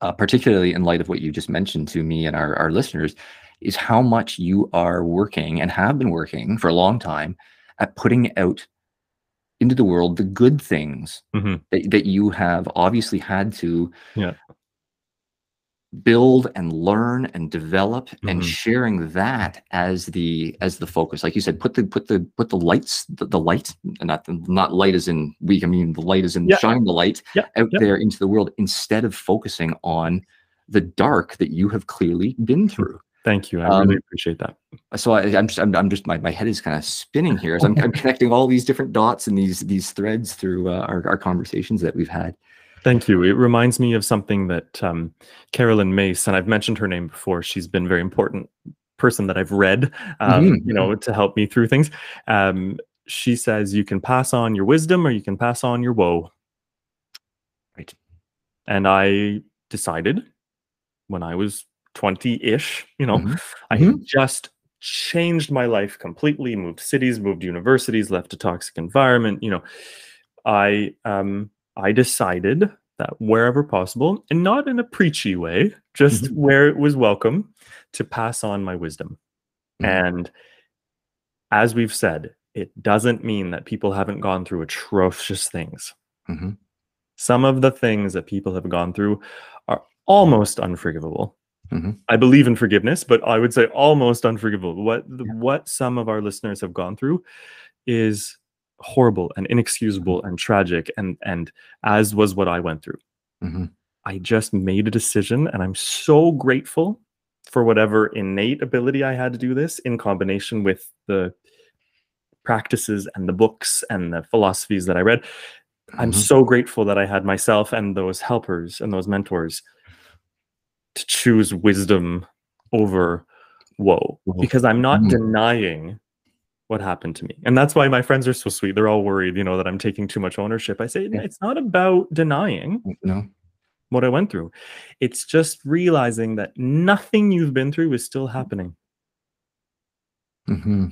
uh, particularly in light of what you just mentioned to me and our, our listeners, is how much you are working and have been working for a long time at putting out into the world the good things Mhm. that, that you have obviously had to Yeah. Build and learn and develop and Mhm. sharing that as the as the focus like you said put the put the put the lights the, the light not the, not light as in weak i mean the light is in Yeah. shine the light Yeah, out yeah. there into the world instead of focusing on the dark that you have clearly been through Thank you. I Um, really appreciate that. so I, i'm just I'm, I'm just my, my head is kind of spinning here as I'm, I'm connecting all these different dots and these these threads through uh, our, our conversations that we've had Thank you. It reminds me of something that um, Carolyn Myss, and I've mentioned her name before. She's been a very important person that I've read, um, Mhm, you know, to help me through things. Um, she says you can pass on your wisdom or you can pass on your woe. Right. And I decided when I was 20 ish, you know, Mhm, I mhm. just changed my life completely, moved cities, moved universities, left a toxic environment. You know, I um I decided that wherever possible, and not in a preachy way, just Mhm. where it was welcome, to pass on my wisdom. Mhm. And as we've said, it doesn't mean that people haven't gone through atrocious things. Mhm. Some of the things that people have gone through are almost unforgivable. Mhm. I believe in forgiveness, but I would say almost unforgivable. What Yeah. what some of our listeners have gone through is horrible and inexcusable and tragic, and and as was what I went through. Mhm. I just made a decision, and I'm so grateful for whatever innate ability I had to do this in combination with the practices and the books and the philosophies that I read. I'm Mhm. so grateful that I had myself and those helpers and those mentors to choose wisdom over woe because I'm not Mhm. denying what happened to me. And that's why my friends are so sweet. They're all worried, you know, that I'm taking too much ownership. I say it's not about denying no what I went through. It's just realizing that nothing you've been through is still happening. hmm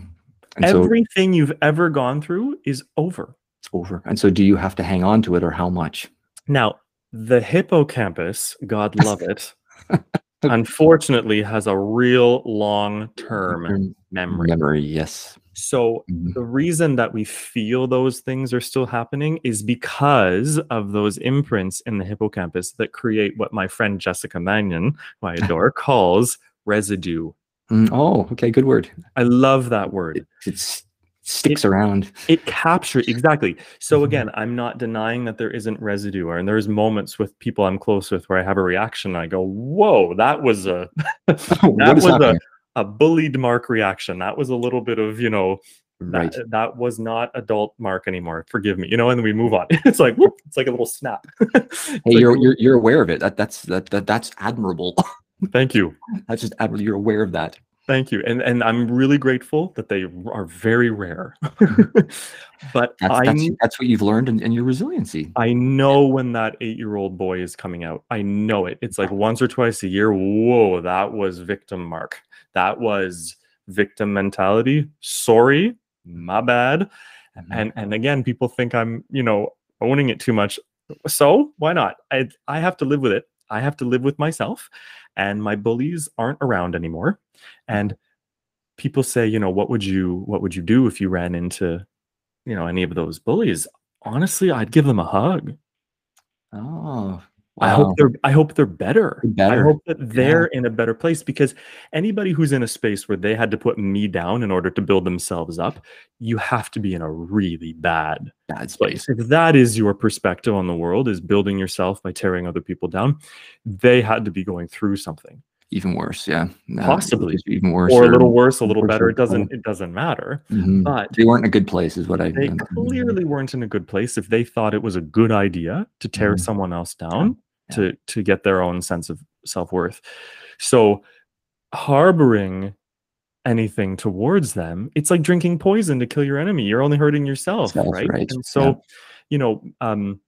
And so Everything you've ever gone through is over. it's over. And so do you have to hang on to it or how much? Now, the hippocampus, God love it, unfortunately has a real long term Term memory. Memory, yes. So, Mhm. the reason that we feel those things are still happening is because of those imprints in the hippocampus that create what my friend Jessica Mannion, who I adore, calls residue. Mm, Oh, okay, good word. I love that word. It, it's sticks around. it captures exactly so Mhm. again i'm not denying that there isn't residue or and there's moments with people i'm close with where i have a reaction and i go whoa that was a that was a, happening? a bullied mark reaction that was a little bit of you know that, Right. that was not adult mark anymore forgive me you know and then we move on it's like whoop, it's like a little snap Hey, like you're, you're you're aware of it. That that's that, that that's admirable. thank you that's just admirable. You're aware of that. Thank you, and and I'm really grateful that they are very rare. but That's I that's that's what you've learned in, in your resiliency. I know when that eight year old boy is coming out. I know it. It's like once or twice a year. Whoa, that was victim mark. That was victim mentality. Sorry, my bad. Mhm. And and again, people think I'm you know owning it too much. So why not? I I have to live with it. I have to live with myself, and my bullies aren't around anymore. Mm-hmm. And people say, you know, what would you what would you do if you ran into, you know, any of those bullies? Honestly, I'd give them a hug. Oh, I hope they're I hope they're better. They're I hope that they're in a better place because anybody who's in a space where they had to put me down in order to build themselves up, you have to be in a really bad bad space. place. If that is your perspective on the world is building yourself by tearing other people down, they had to be going through something. Even worse, yeah. No, Possibly. even worse. Or a little worse, a little better. It doesn't it doesn't matter. Mhm. But They weren't in a good place, is what I. Think. They um, clearly weren't in a good place if they thought it was a good idea to tear Mhm. someone else down Yeah. to to get their own sense of self-worth so harboring anything towards them it's like drinking poison to kill your enemy you're only hurting yourself Self, right? right, and so yeah. you know um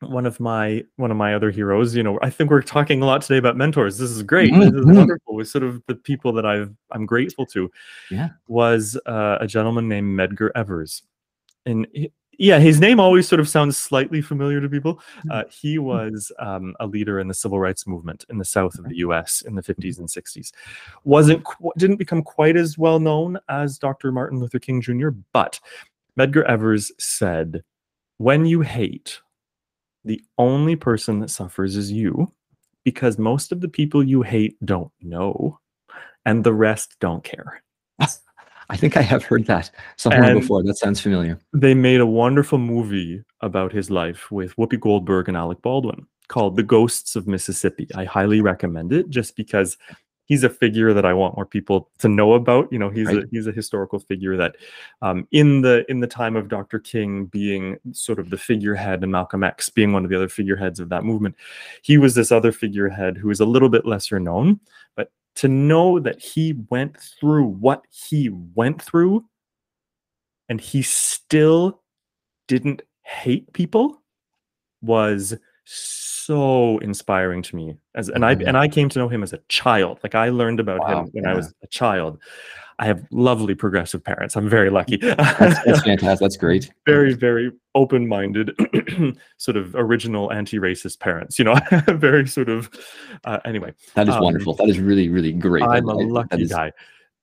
one of my one of my other heroes you know i think we're talking a lot today about mentors this is great this is Mhm. wonderful with sort of the people that i've i'm grateful to Yeah. was uh, a gentleman named Medgar Evers. And he- yeah, his name always sort of sounds slightly familiar to people. Hmm. Uh, he was um, a leader in the civil rights movement in the south of the U.S. in the 50s and 60s. wasn't qu- didn't become quite as well known as Dr. Martin Luther King Jr. But Medgar Evers said, "When you hate, the only person that suffers is you, because most of the people you hate don't know, and the rest don't care." I think I have heard that somewhere And- before. That sounds familiar. they made a wonderful movie about his life with Whoopi Goldberg and Alec Baldwin called The Ghosts of Mississippi. I highly recommend it just because he's a figure that I want more people to know about. You know, he's a he's a historical figure that um, in the in the time of Dr. King being sort of the figurehead and Malcolm X being one of the other figureheads of that movement, he was this other figurehead who was a little bit lesser known, to know that he went through what he went through and he still didn't hate people was so inspiring to me as and I Mhm. and I came to know him as a child. Like I learned about Wow, him when I was a child I have lovely progressive parents I'm very lucky That's, that's fantastic. That's great. very very open-minded sort of original anti-racist parents you know very sort of uh, anyway That is um, wonderful. That is really, really great. I'm I- a that lucky is- guy.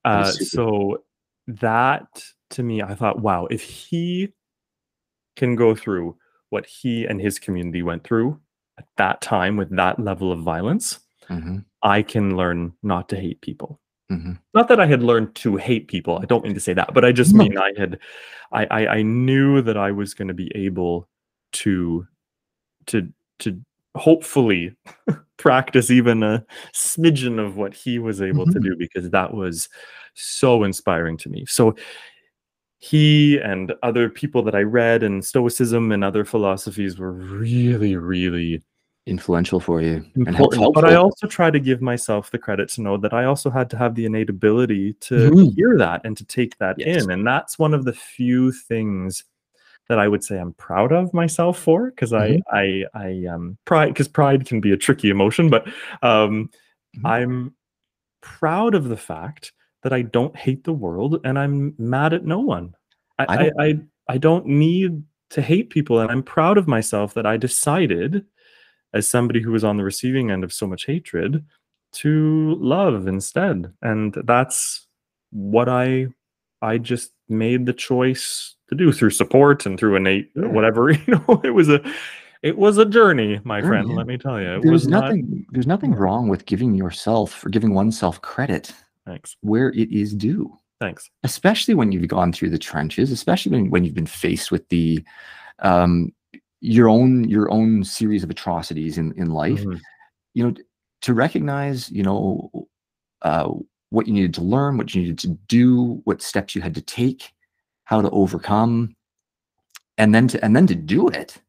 Uh, super. so that to me, I thought, wow, if he can go through what he and his community went through at that time with that level of violence, Mhm, I can learn not to hate people. Mhm. Not that I had learned to hate people. I don't mean to say that, but I just No. mean I had, I, I, I knew that I was going to be able to, to, to hopefully practice even a smidgen of what he was able to Mhm. do because that was so inspiring to me. So he and other people that I read and Stoicism and other philosophies were really, really Influential for you important. But I also try to give myself the credit to know that I also had to have the innate ability to Mhm. hear that and to take that Yes. in. And that's one of the few things that I would say I'm proud of myself for because Mhm. I I I um pride because pride can be a tricky emotion, but um Mhm. I'm proud of the fact that I don't hate the world and I'm mad at no one. I I I, I, I don't need to hate people and I'm proud of myself that I decided as somebody who was on the receiving end of so much hatred to love instead and that's what i i just made the choice to do through support and through innate Yeah. whatever you know it was a it was a journey my Journey, friend let me tell you it There's was not nothing. There's nothing wrong with giving yourself or giving oneself credit thanks where it is due. Thanks. especially when you've gone through the trenches, especially when, when you've been faced with the um, your own your own series of atrocities in in life. Mhm. You know, to recognize, you know, uh, what you needed to learn, what you needed to do, what steps you had to take, how to overcome, and then to and then to do it.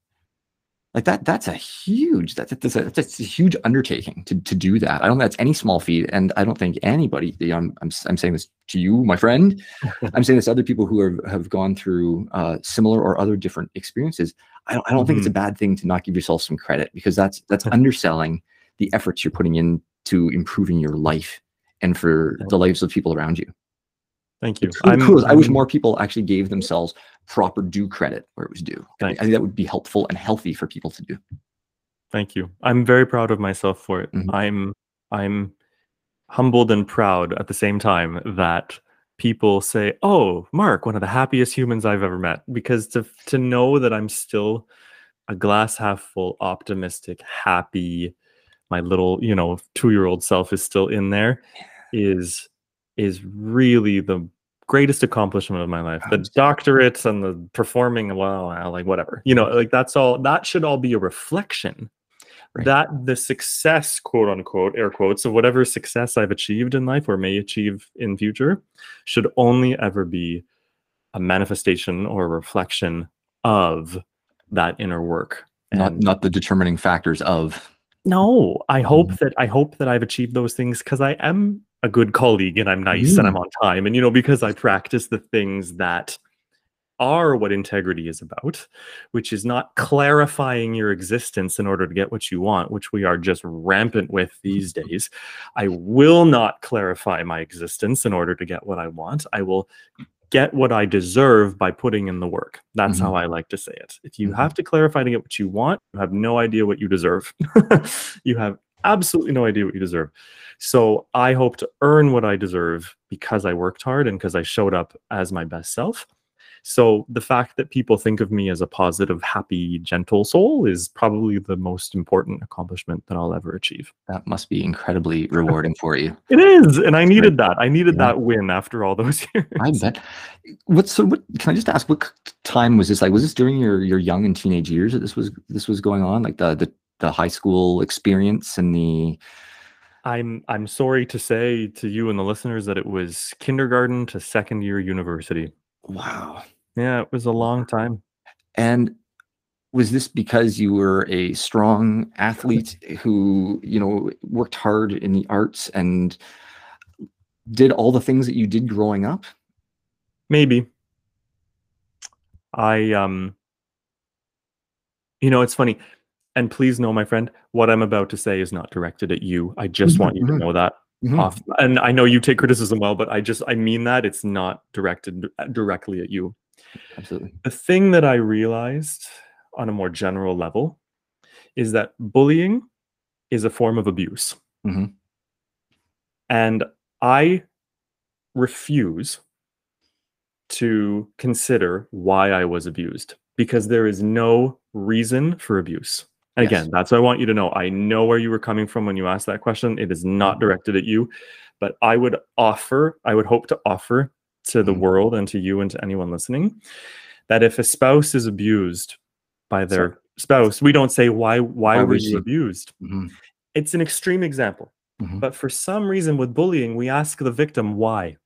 Like that, that's a huge that's that's a, that's a huge undertaking to, to do that. I don't think that's any small feat, and I don't think anybody. You know, I'm, I'm I'm saying this to you, my friend. I'm saying this to other people who are, have gone through uh, similar or other different experiences. I don't, I don't think it's a bad thing to not give yourself some credit because that's that's underselling the efforts you're putting into improving your life and for the lives of people around you. Thank you. Cool. I wish more people actually gave themselves proper due credit where it was due. I. I think that would be helpful and healthy for people to do. Thank you. I'm very proud of myself for it. Mhm. I'm I'm humbled and proud at the same time that people say, "Oh, Mark, one of the happiest humans I've ever met." Because to to know that I'm still a glass half full, optimistic, happy, my little, you know, 2-year-old self is still in there is is really the greatest accomplishment of my life. The doctorates and the performing, well, uh, like whatever. You know, like that's all that should all be a reflection Right. that the success, quote unquote, air quotes, of whatever success I've achieved in life or may achieve in future should only ever be a manifestation or a reflection of that inner work. Not And not the determining factors of no, I hope Mhm. that I hope that I've achieved those things because I am a good colleague and I'm nice and I'm on time and you know because I practice the things that are what integrity is about, which is not clarifying your existence in order to get what you want, which we are just rampant with these days. I will not clarify my existence in order to get what I want. I will get what I deserve by putting in the work. That's Mhm. how I like to say it. If you Mhm. have to clarify to get what you want, you have no idea what you deserve. you have absolutely no idea what you deserve. So I hope to earn what I deserve because I worked hard and because I showed up as my best self. So the fact that people think of me as a positive, happy, gentle soul is probably the most important accomplishment that I'll ever achieve. that must be incredibly rewarding for you. It is, and I needed that. I needed Yeah. that win after all those years. I bet. What so? What can I just ask? What time was this? Like, was this during your your young and teenage years that this was this was going on? Like the the the high school experience and the I'm I'm sorry to say to you and the listeners that it was kindergarten to second year university. wow. Yeah, it was a long time. And was this because you were a strong athlete who you know worked hard in the arts and did all the things that you did growing up? Maybe. I um you know, it's funny. And please know, my friend, what I'm about to say is not directed at you. I just want you to know that Mhm. off. And I know you take criticism well, but I just I mean that it's not directed directly at you. Absolutely. The thing that I realized on a more general level is that bullying is a form of abuse. Mhm. And I refuse to consider why I was abused because there is no reason for abuse. And Yes. again, that's what I want you to know. I know where you were coming from when you asked that question. It is not directed at you, but I would offer, I would hope to offer to the Mhm. world and to you and to anyone listening that if a spouse is abused by their spouse, we don't say why why, Why were you abused? Mhm. It's an extreme example. Mhm. But for some reason with bullying, we ask the victim why.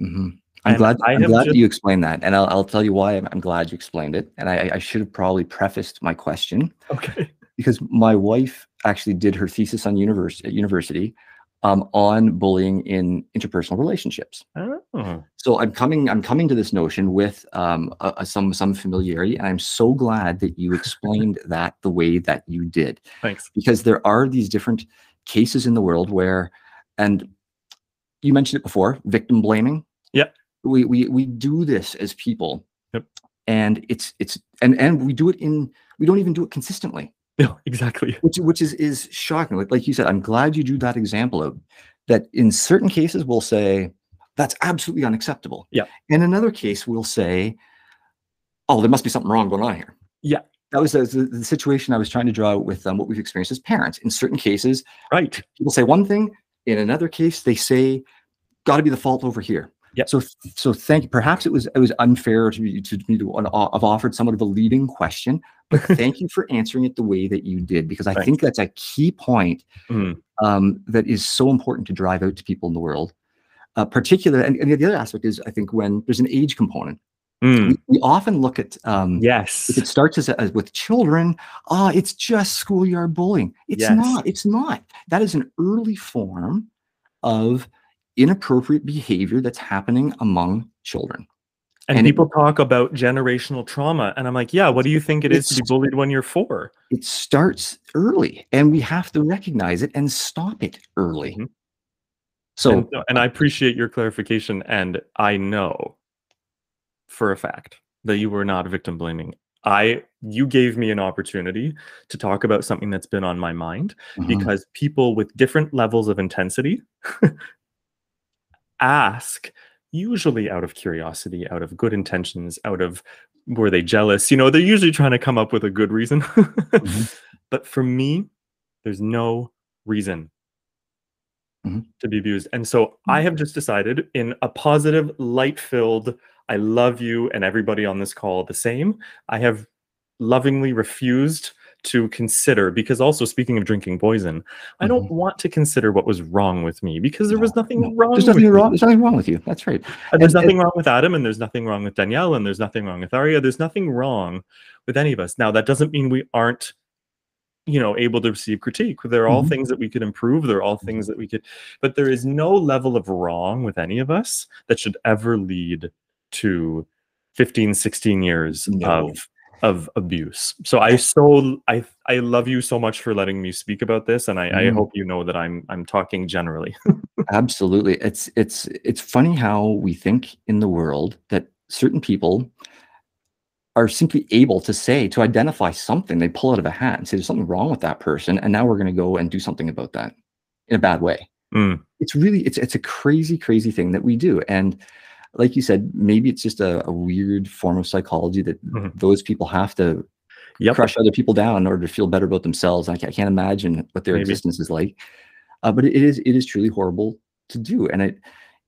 Mhm. I'm And glad. I'm glad just- you explained that, and I'll, I'll tell you why. I'm, I'm glad you explained it, and I, I should have probably prefaced my question Okay. Because my wife actually did her thesis on university at university um, on bullying in interpersonal relationships. Oh, So I'm coming. I'm coming to this notion with um, a, a- some some familiarity, and I'm so glad that you explained that the way that you did thanks. because there are these different cases in the world where, and you mentioned it before, victim blaming. Yep. We we we do this as people. Yep. And it's it's and and we do it in we don't even do it consistently, No, exactly. which which is is shocking. Like like you said, I'm glad you drew that example of that. In certain cases, we'll say that's absolutely unacceptable. Yeah. In another case, we'll say, oh, there must be something wrong going on here. Yeah. That was the, the, the situation I was trying to draw with um, what we've experienced as parents. In certain cases, Right. people say one thing. In another case, they say, got to be the fault over here. Yep. So so thank. Perhaps it was it was unfair to me to me to have offered somewhat of a leading question, but thank you for answering it the way that you did because I Thanks. think that's a key point Mm. um, that is so important to drive out to people in the world. Uh, particular, and, and the other aspect is I think when there's an age component, Mm. we, we often look at um, Yes. if it starts as, as with children, ah, it's just schoolyard bullying. It's Yes. not. It's not. That is an early form of inappropriate behavior that's happening among children. And, and it- people talk about generational trauma. And I'm like, yeah, what do you think it is to be bullied when you're four? It starts early, and we have to recognize it and stop it early. Mhm. So, and, and I appreciate your clarification. And I know for a fact that you were not victim blaming. I you gave me an opportunity to talk about something that's been on my mind mhm, because people with different levels of intensity ask usually out of curiosity out of good intentions out of were they jealous? You know they're usually trying to come up with a good reason. But for me there's no reason Mhm. to be abused. And so i have just decided in a positive light filled i love you and everybody on this call the same i have lovingly refused to consider because also speaking of drinking poison i don't want to consider what was wrong with me because there was nothing no. wrong there's with nothing me. wrong. There's nothing wrong with you. That's right. And there's And- nothing wrong with Adam, and there's nothing wrong with Danielle, and there's nothing wrong with Aria. There's nothing wrong with any of us. Now, that doesn't mean we aren't, you know, able to receive critique. There are all Mhm. things that we could improve. There are all things that we could, but there is no level of wrong with any of us that should ever lead to 15, 16 years No. of of abuse. So I so I I love you so much for letting me speak about this, and I, I Mhm. hope you know that I'm I'm talking generally. Absolutely. It's it's it's funny how we think in the world that certain people are simply able to say to identify something they pull out of a hat and say there's something wrong with that person and now we're going to go and do something about that in a bad way. Mm. It's really it's it's a crazy crazy thing that we do and like you said maybe it's just a, a weird form of psychology that Mhm. those people have to Yep. crush other people down in order to feel better about themselves. I, I can't imagine what their Maybe. existence is like. Uh, but it is it is truly horrible to do, and it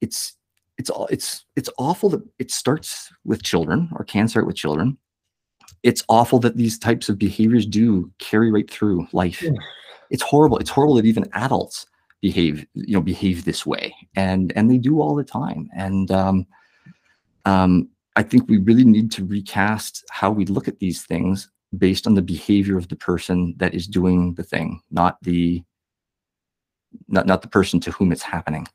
it's it's all it's it's awful that it starts with children or can start with children. It's awful that these types of behaviors do carry right through life. Yeah. It's horrible. It's horrible that even adults behave you know behave this way, and and they do all the time. And um, um, I think we really need to recast how we look at these things based on the behavior of the person that is doing the thing, not the not not the person to whom it's happening.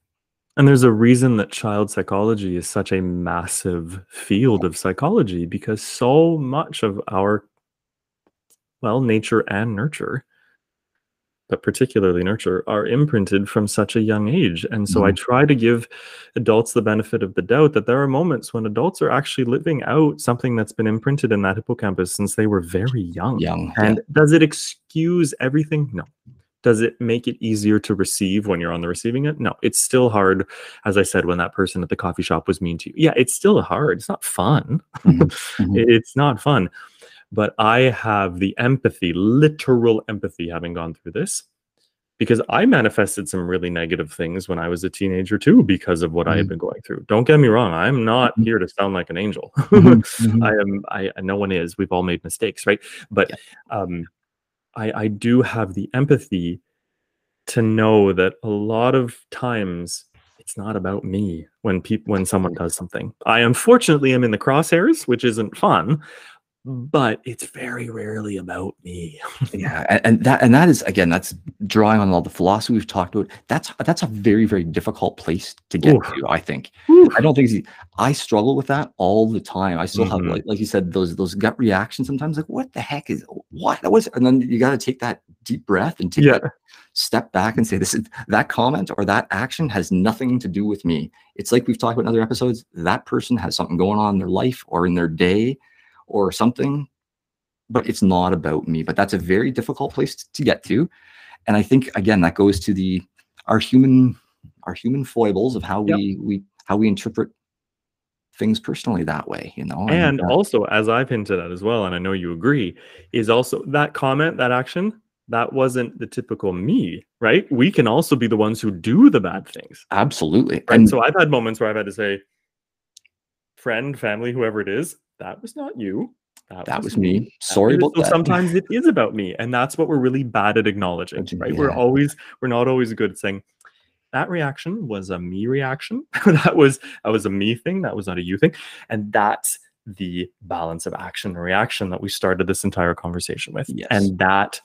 And there's a reason that child psychology is such a massive field of psychology because so much of our, well, nature and nurture, but particularly nurture, are imprinted from such a young age. And so I try to give adults the benefit of the doubt that there are moments when adults are actually living out something that's been imprinted in that hippocampus since they were very young. Young, yeah. And does it excuse everything? No. Does it make it easier to receive when you're on the receiving end? No. It's still hard, as I said, when that person at the coffee shop was mean to you. Yeah, it's still hard. It's not fun. Mhm, mhm. It's not fun. But I have the empathy, literal empathy, having gone through this, because I manifested some really negative things when I was a teenager too, because of what I had Mhm. been going through. Don't get me wrong. I'm not Mhm. here to sound like an angel. Mhm, mhm. I am. I no one is. We've all made mistakes, right? But um, I I do have the empathy to know that a lot of times it's not about me when people when someone does something. I unfortunately am in the crosshairs, which isn't fun, but it's very rarely about me. yeah and, and that and that is again that's drawing on all the philosophy we've talked about that's that's a very very difficult place to get Oof. to i think i don't think i struggle with that all the time i still have Mhm. like, like you said those those gut reactions sometimes like what the heck is what that was and then you got to take that deep breath and take Yeah. that step back and say this is that comment or that action has nothing to do with me it's like we've talked about in other episodes that person has something going on in their life or in their day or something but it's not about me but that's a very difficult place to get to and i think again that goes to the our human our human foibles of how Yep. we we how we interpret things personally that way you know And uh, also, as I've hinted at as well, and I know you agree, is also that comment, that action, that wasn't the typical me, right? We can also be the ones who do the bad things. absolutely Right. and so I've had moments where I've had to say, friend, family, whoever it is, that was not you. That was me. Sorry That is- about so that. sometimes it is about me, and that's what we're really bad at acknowledging, right? We're always we're not always good at saying that reaction was a me reaction. that was that was a me thing. That was not a you thing, and that's the balance of action and reaction that we started this entire conversation with. Yes. And that,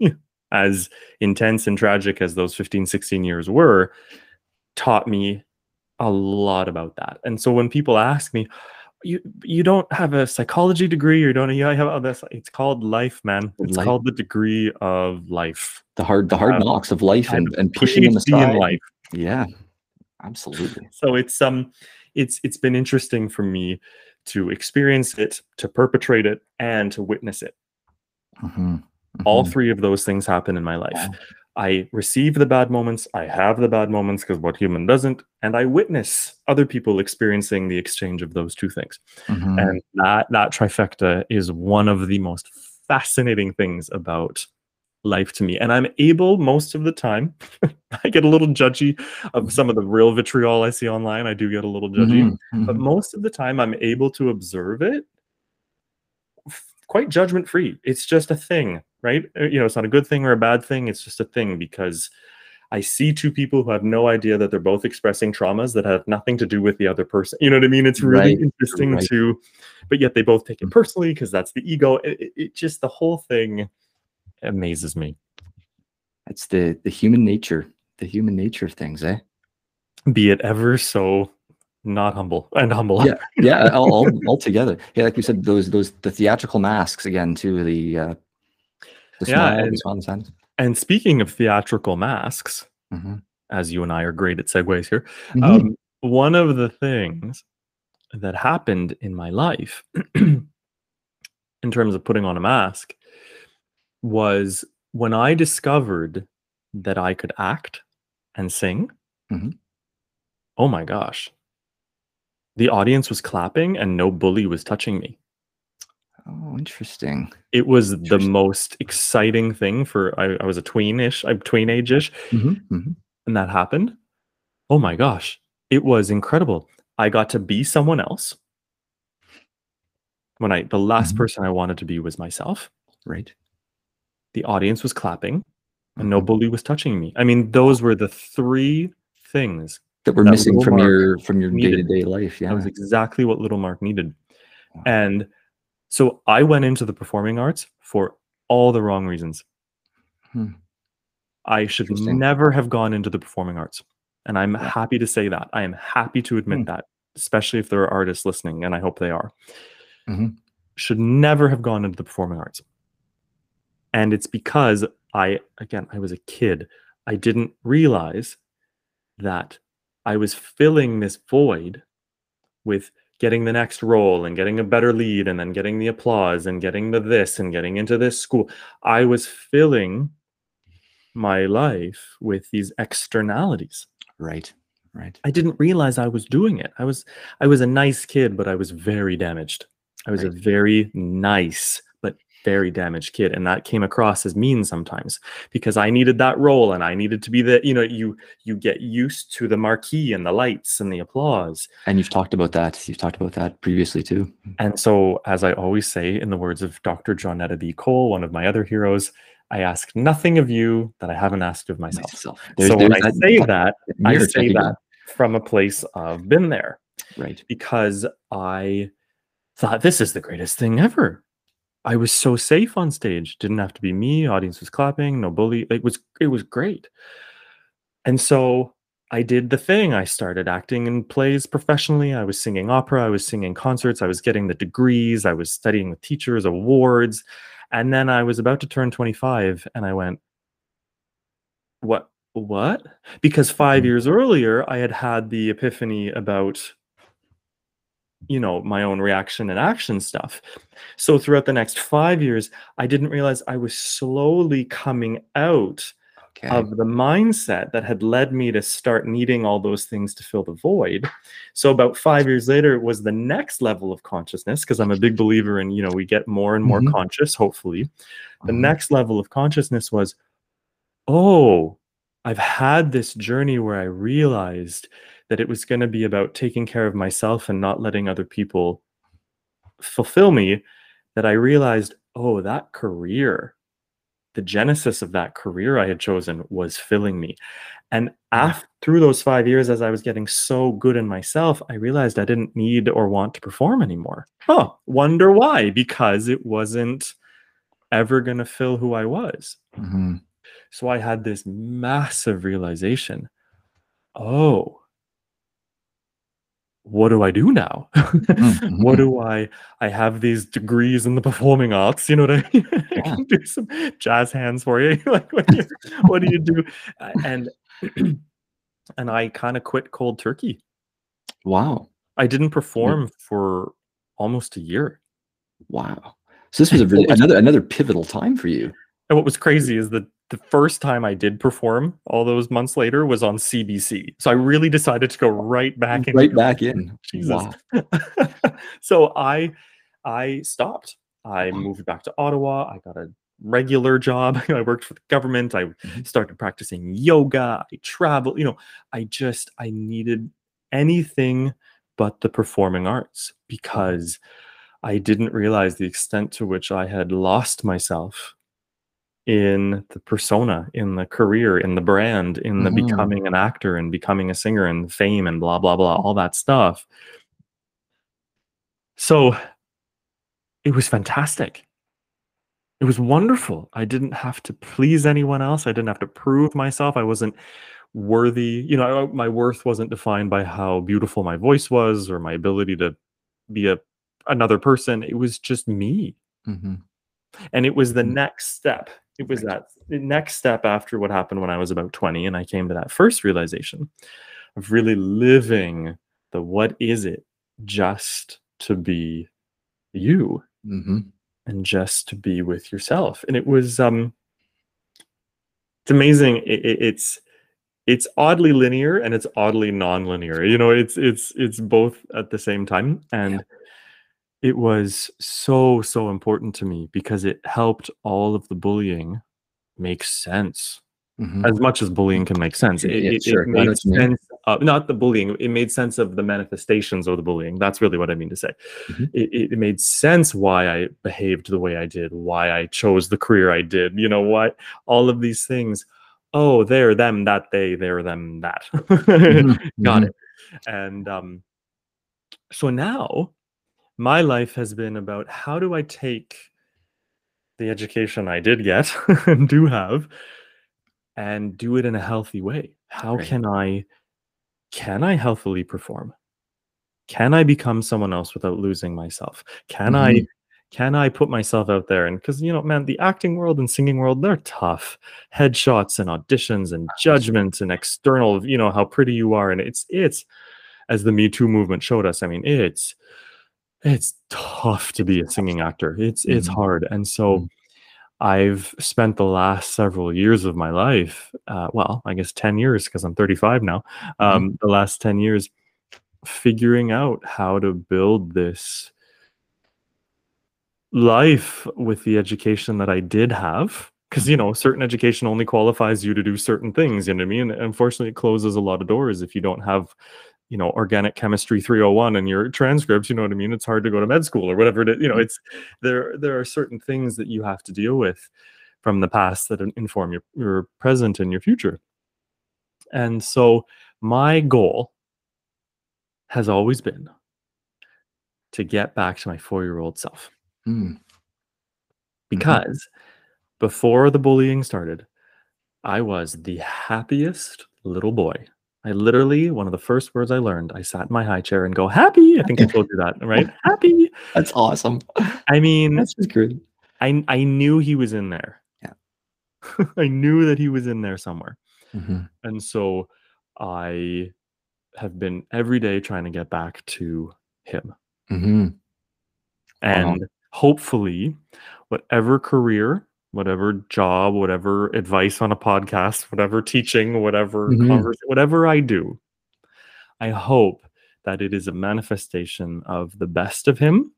as intense and tragic as those 15, 16 years were, taught me a lot about that. And so when people ask me, you you don't have a psychology degree or you don't you have all this it's called life man it's Life. called the degree of life the hard the hard Uh, knocks of life and, and pushing them PhD aside. in life Yeah, absolutely. so it's um it's it's been interesting for me to experience it to perpetrate it and to witness it Mhm, all mhm. three of those things happen in my life. I receive the bad moments i have the bad moments because what human doesn't and i witness other people experiencing the exchange of those two things. Mhm. and that that trifecta is one of the most fascinating things about life to me. And i'm able most of the time i get a little judgy of some of the real vitriol i see online. I do get a little judgy. Mhm, but mhm. most of the time i'm able to observe it quite judgment free it's just a thing right Uh, you know it's not a good thing or a bad thing it's just a thing because i see two people who have no idea that they're both expressing traumas that have nothing to do with the other person you know what i mean it's really Right, interesting right. to but yet they both take it Mm. personally because that's the ego it, it- just the whole thing amazes me It's the the human nature, the human nature of things, eh? be it ever so not humble and humble Yeah, yeah, all, all, all together. Yeah, like we said, those those the theatrical masks again too. The uh, the Yeah, and- the and speaking of theatrical masks Mhm, as you and I are great at segues here. mhm. Um, one of the things that happened in my life, in terms of putting on a mask, was when I discovered that I could act and sing. Mhm. Oh my gosh. The audience was clapping and no bully was touching me. Oh, interesting. It was the most exciting thing for I, I was a tweenish, I'm tween age-ish, Mhm, mhm. and that happened, oh my gosh, it was incredible. I got to be someone else. When I the last Mhm. person I wanted to be was myself. Right. The audience was clapping and no Mhm. bully was touching me. I mean, those were the three things. That we're that missing from mark your from your day to day life. Yeah. That was exactly what Little Mark needed. Wow. And so I went into the performing arts for all the wrong reasons. Hmm. I should never have gone into the performing arts. And I'm Yeah. happy to say that. I am happy to admit Hmm. that, especially if there are artists listening, and I hope they are. Mhm. Should never have gone into the performing arts. And it's because I, again, I was a kid. I didn't realize that I was filling this void with getting the next role and getting a better lead and then getting the applause and getting the this and getting into this school. I was filling my life with these externalities. Right. Right. I didn't realize I was doing it. I was I was a nice kid, but I was very damaged. I was a very nice very damaged kid and that came across as mean sometimes because I needed that role and I needed to be the you know you you get used to the marquee and the lights and the applause. And you've talked about that. You've talked about that previously too. And so as I always say in the words of Dr. Johnetta B. Cole, one of my other heroes, I ask nothing of you that I haven't asked of myself. Myself. so when I say that, I say that from a place of been there Right. because I thought this is the greatest thing ever. I was so safe on stage. Didn't have to be me. Audience was clapping. No bully. It was it was great. And so I did the thing. I started acting in plays professionally. I was singing opera. I was singing concerts. I was getting the degrees. I was studying with teachers, awards. And then I was about to turn 25 and I went, What? What? Because 5 Mhm. years earlier, I had had the epiphany about you know my own reaction and action stuff so throughout the next five years i didn't realize i was slowly coming out Okay. of the mindset that had led me to start needing all those things to fill the void so about five years later it was the next level of consciousness because i'm a big believer in you know we get more and more Mhm. conscious hopefully the Mhm. next level of consciousness was oh I've had this journey where I realized that it was going to be about taking care of myself and not letting other people fulfill me that I realized, oh, that career, the genesis of that career I had chosen was filling me. And after, through those five years, as I was getting so good in myself, I realized I didn't need or want to perform anymore. Oh, wonder why? Because it wasn't ever going to fill who I was. Mm-hmm. So I had this massive realization oh, what do I do now? Mm-hmm. what do I I have these degrees in the performing arts, you know what I mean? I Yeah. can do some jazz hands for you. like what do you, what do you do? And and I kind of quit cold turkey. Wow. I didn't perform for almost a year. Wow. So this was a really another another pivotal time for you. And what was crazy is that the first time I did perform all those months later was on CBC. So I really decided to go right back in. right back in. Jesus. Wow. so I I stopped. I moved back to Ottawa. I got a regular job. I worked for the government. I Mhm. started practicing yoga. I traveled. You know, I just I needed anything but the performing arts because I didn't realize the extent to which I had lost myself in the persona, in the career, in the brand, in the Mhm. becoming an actor and becoming a singer and fame and blah blah blah, all that stuff. So it was fantastic. It was wonderful. I didn't have to please anyone else. I didn't have to prove myself. I wasn't worthy. You know, I- my worth wasn't defined by how beautiful my voice was or my ability to be a another person. It was just me. Mhm. And it was the Mm. next step. It was that the next step after what happened when I was about 20 and I came to that first realization of really living the what is it just to be you Mhm. and just to be with yourself. And it was um it's amazing. It, it- it's it's oddly linear and it's oddly non-linear. You know, it's it's it's both at the same time and it was so so important to me because it helped all of the bullying make sense Mhm. as much as bullying can make sense it, Yeah, it- it sure. I know made what you mean. sense of, not the bullying it made sense of the manifestations of the bullying that's really what i mean to say Mhm. it, it it made sense why i behaved the way i did why i chose the career i did you know what all of these things oh they're them that they they're them that Mhm. got Mhm. it and um so now my life has been about how do i take the education i did get and do have and do it in a healthy way? How Right. can i can i healthily perform? Can i become someone else without losing myself? Can i Mhm. can i put myself out there? And because you know man the acting world and singing world they're tough. Headshots and auditions and judgments and external you know how pretty you are. And it's it's as the me too movement showed us i mean it's it's tough to be a singing actor it's it's Mhm. hard and so Mhm. i've spent the last several years of my life uh, well i guess 10 years because i'm 35 now um, the last 10 years figuring out how to build this life with the education that I did have. Because, you know, certain education only qualifies you to do certain things. You know what I mean? And unfortunately, it closes a lot of doors if you don't have, you know, organic chemistry 301 in your transcripts. You know what I mean? It's hard to go to med school or whatever it is. You know, it's there, there are certain things that you have to deal with from the past that inform your, your present and your future. And so, my goal has always been to get back to my four year old self Mm. because before the bullying started, I was the happiest little boy. I literally, one of the first words I learned, I sat in my high chair and go, happy. I think I told you that, right? Happy. That's awesome. I mean, That's just great. I, I knew he was in there. Yeah. I knew that he was in there somewhere. Mhm. And so I have been every day trying to get back to him. Mhm. Wow. and hopefully whatever career whatever job whatever advice on a podcast whatever teaching whatever Mhm. convers- whatever i do i hope that it is a manifestation of the best of him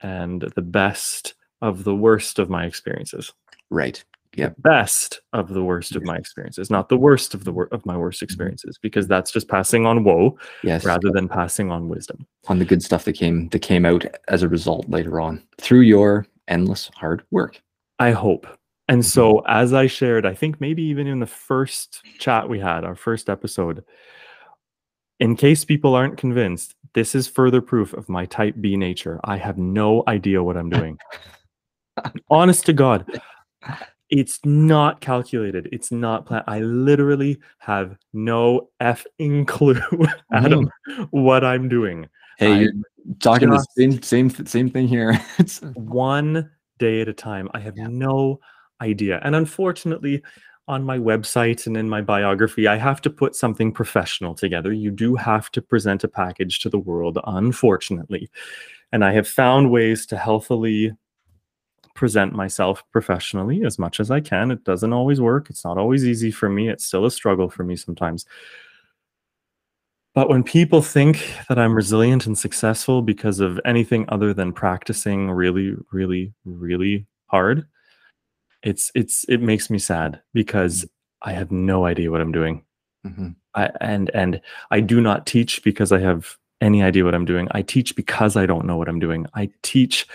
and the best of the worst of my experiences Right. Yeah. the best of the worst of my experiences, not the worst of the wor- of my worst experiences, because that's just passing on woe Yes. rather than passing on wisdom. on the good stuff that came that came out as a result later on through your endless hard work. I hope. And so, mm-hmm. as I shared, I think maybe even in the first chat we had, our first episode, in case people aren't convinced, this is further proof of my type B nature. I have no idea what I'm doing. Honest to God, it's not calculated. It's not planned. I literally have no effing clue, Adam, mm-hmm. what I'm doing. Hey, you're talking the same same same thing here. It's one day at a time. I have Yeah. no idea. And unfortunately, on my website and in my biography, I have to put something professional together. You do have to present a package to the world, unfortunately. And I have found ways to healthily present myself professionally as much as I can. It doesn't always work. It's not always easy for me. It's still a struggle for me sometimes. But when people think that I'm resilient and successful because of anything other than practicing really, really, really hard, it's it's it makes me sad because I have no idea what I'm doing. Mhm. I, and and I do not teach because I have any idea what I'm doing. I teach because I don't know what I'm doing. I teach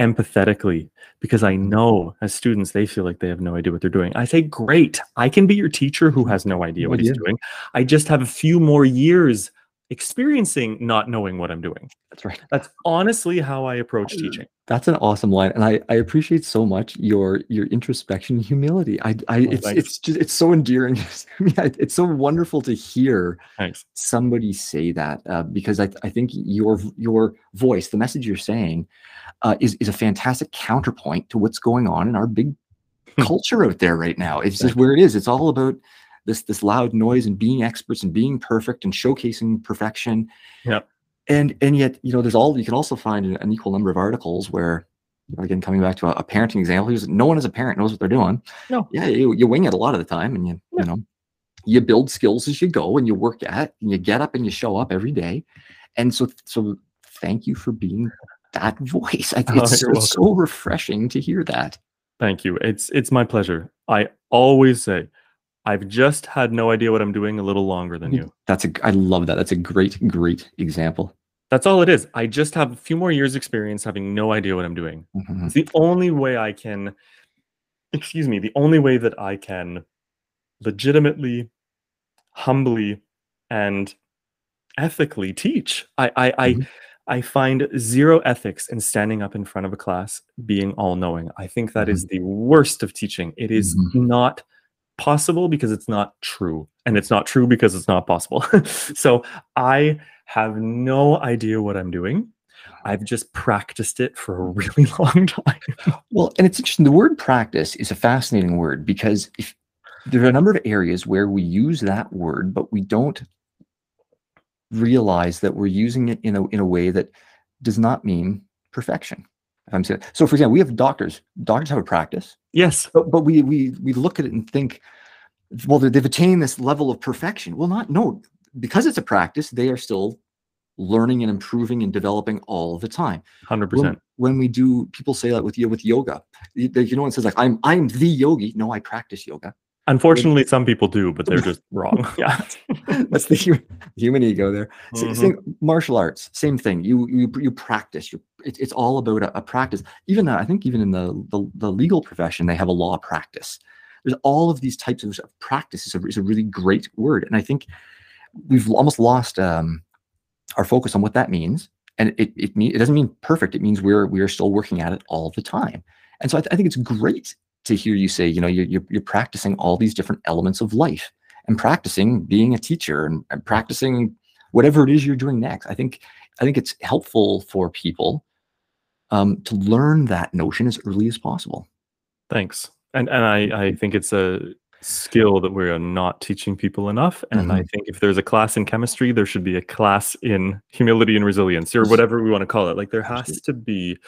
empathetically because I mm-hmm. know as students they feel like they have no idea what they're doing. I say, great, I can be your teacher who has no idea what he's doing. I just have a few more years experiencing not knowing what I'm doing. that's right. That's honestly how I approach teaching. That's an awesome line, and I, I appreciate so much your your introspection, and humility. I, I Oh, it's thanks. it's just it's so endearing. I mean, it's so wonderful to hear Thanks. somebody say that uh, because I, I think your your voice, the message you're saying, uh, is is a fantastic counterpoint to what's going on in our big culture out there right now. It's just where it is. It's all about this this loud noise and being experts and being perfect and showcasing perfection. Yep. And and yet you know there's all you can also find an, equal number of articles where again coming back to a, a parenting example, no one as a parent knows what they're doing. No. Yeah, you, you wing it a lot of the time, and you Yeah. you know you build skills as you go and you work at and you get up and you show up every day and so so thank you for being that voice I, Oh, it's, you're it's so refreshing to hear that Thank you. It's it's my pleasure. I always say I've just had no idea what I'm doing a little longer than you. that's a i love that that's a great great example That's all it is. I just have a few more years experience having no idea what I'm doing. Mhm. It's the only way I can excuse me, the only way that I can legitimately, humbly, and ethically teach. I I I, Mhm. I find zero ethics in standing up in front of a class being all knowing. I think that is the worst of teaching. It is Mhm. not possible because it's not true. And it's not true because it's not possible. so I have no idea what I'm doing. I've just practiced it for a really long time. well and it's interesting the word practice is a fascinating word because if there are a number of areas where we use that word but we don't realize that we're using it in a in a way that does not mean perfection i'm saying so for example we have doctors doctors have a practice Yes. but but we we we look at it and think well they- they've attained this level of perfection well not no because it's a practice they are still learning and improving and developing all the time 100%. when, when we do people say that with you with yoga you, you know one says like i'm i'm the yogi no i practice yoga Unfortunately, some people do, but they're just wrong. Yeah. that's the human, human ego there Mhm. same, martial arts same thing you you, you practice you it, it's all about a, a practice. Even uh, i think even in the, the the legal profession they have a law practice. There's all of these types of of practice is a, is a really great word. And i think we've almost lost um, our focus on what that means. And it it, mean, it doesn't mean perfect. It means we're we're still working at it all the time. And so i, th- I think it's great to hear you say you know you're, you're, you're practicing all these different elements of life and practicing being a teacher and, and practicing whatever it is you're doing next. I think i think it's helpful for people um, to learn that notion as early as possible Thanks. And and I, I think it's a skill that we're not teaching people enough. And I think if there's a class in chemistry, there should be a class in humility and resilience or whatever we want to call it. Like there has to be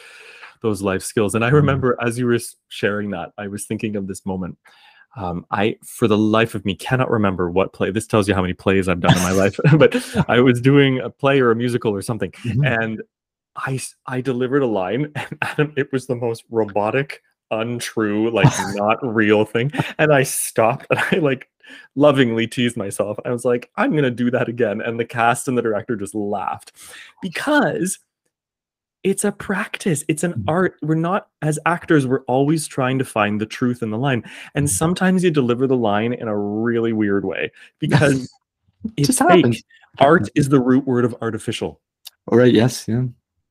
those life skills. And I Mhm. remember as you were sharing that, I was thinking of this moment. Um, I, for the life of me, cannot remember what play. This tells you how many plays I've done in my life. but I was doing a play or a musical or something, Mhm. and I I delivered a line, and Adam, it was the most robotic, untrue, like not real thing. And I stopped and I like lovingly teased myself. I was like, I'm gonna do that again. And the cast and the director just laughed because it's a practice it's an mm-hmm. art we're not as actors we're always trying to find the truth in the line and mm-hmm. sometimes you deliver the line in a really weird way because it's Just fake happens. art is the root word of artificial All right. Yes. Yeah.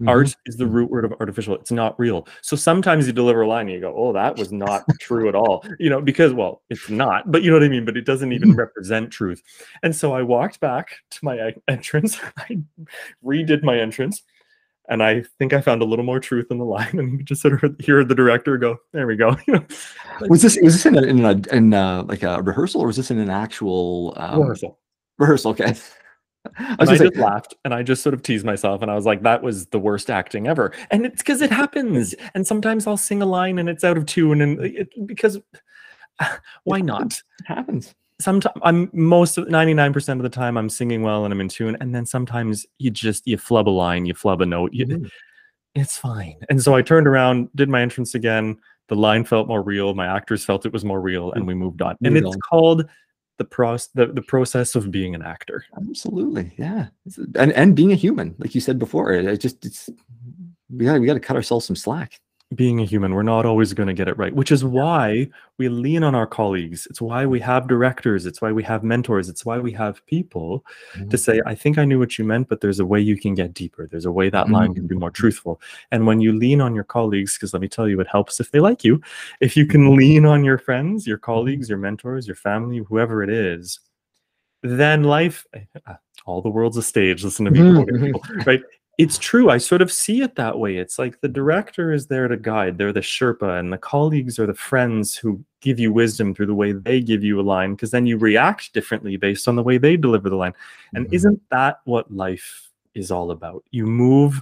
Mhm. art is the root word of artificial it's not real so sometimes you deliver a line and you go oh that was not true at all you know because well it's not but you know what i mean but it doesn't even represent truth and so i walked back to my entrance i redid my entrance and i think i found a little more truth in the line and you just sort of hear the director go there we go know Was this was this in a, in a in a, like a rehearsal or was this in an actual um, rehearsal rehearsal? Okay. I and was I just laughed and I just sort of teased myself and I was like, that was the worst acting ever. And it's because it happens. And sometimes I'll sing a line and it's out of tune and it, because why not? it happens. Sometimes I'm most of 99% of the time I'm singing well and I'm in tune. And then sometimes you just you flub a line, you flub a note. You, Mhm. It's fine. And so I turned around, did my entrance again. The line felt more real. My actors felt it was more real, and we moved on. and Moved it's on. called the process the, the process of being an actor. Absolutely. Yeah. And and being a human, like you said before, it, it just it's we got we got to cut ourselves some slack. Being a human, we're not always going to get it right, which is why we lean on our colleagues. It's why we have directors. It's why we have mentors. It's why we have people to say, I think I knew what you meant, but there's a way you can get deeper. There's a way that line can be more truthful. And when you lean on your colleagues, because let me tell you, it helps if they like you. If you can lean on your friends, your colleagues, your mentors, your family, whoever it is, then life, uh, all the world's a stage. Listen to me, Mhm, right? It's true. I sort of see it that way. It's like the director is there to guide. They're the Sherpa, and the colleagues are the friends who give you wisdom through the way they give you a line, because then you react differently based on the way they deliver the line. And Mhm. isn't that what life is all about? You move,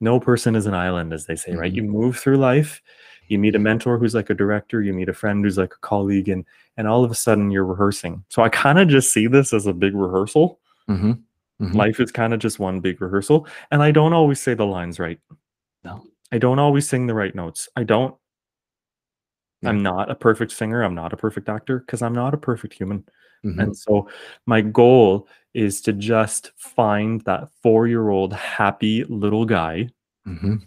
no person is an island, as they say, right? Mhm. You move through life, you meet a mentor who's like a director, you meet a friend who's like a colleague, and and all of a sudden you're rehearsing. So I kind of just see this as a big rehearsal. Mhm. Mhm. Life is kind of just one big rehearsal. And I don't always say the lines right. No. I don't always sing the right notes. I don't. Yeah. I'm not a perfect singer. I'm not a perfect actor because I'm not a perfect human. Mhm. And so my goal is to just find that four year old happy little guy Mhm.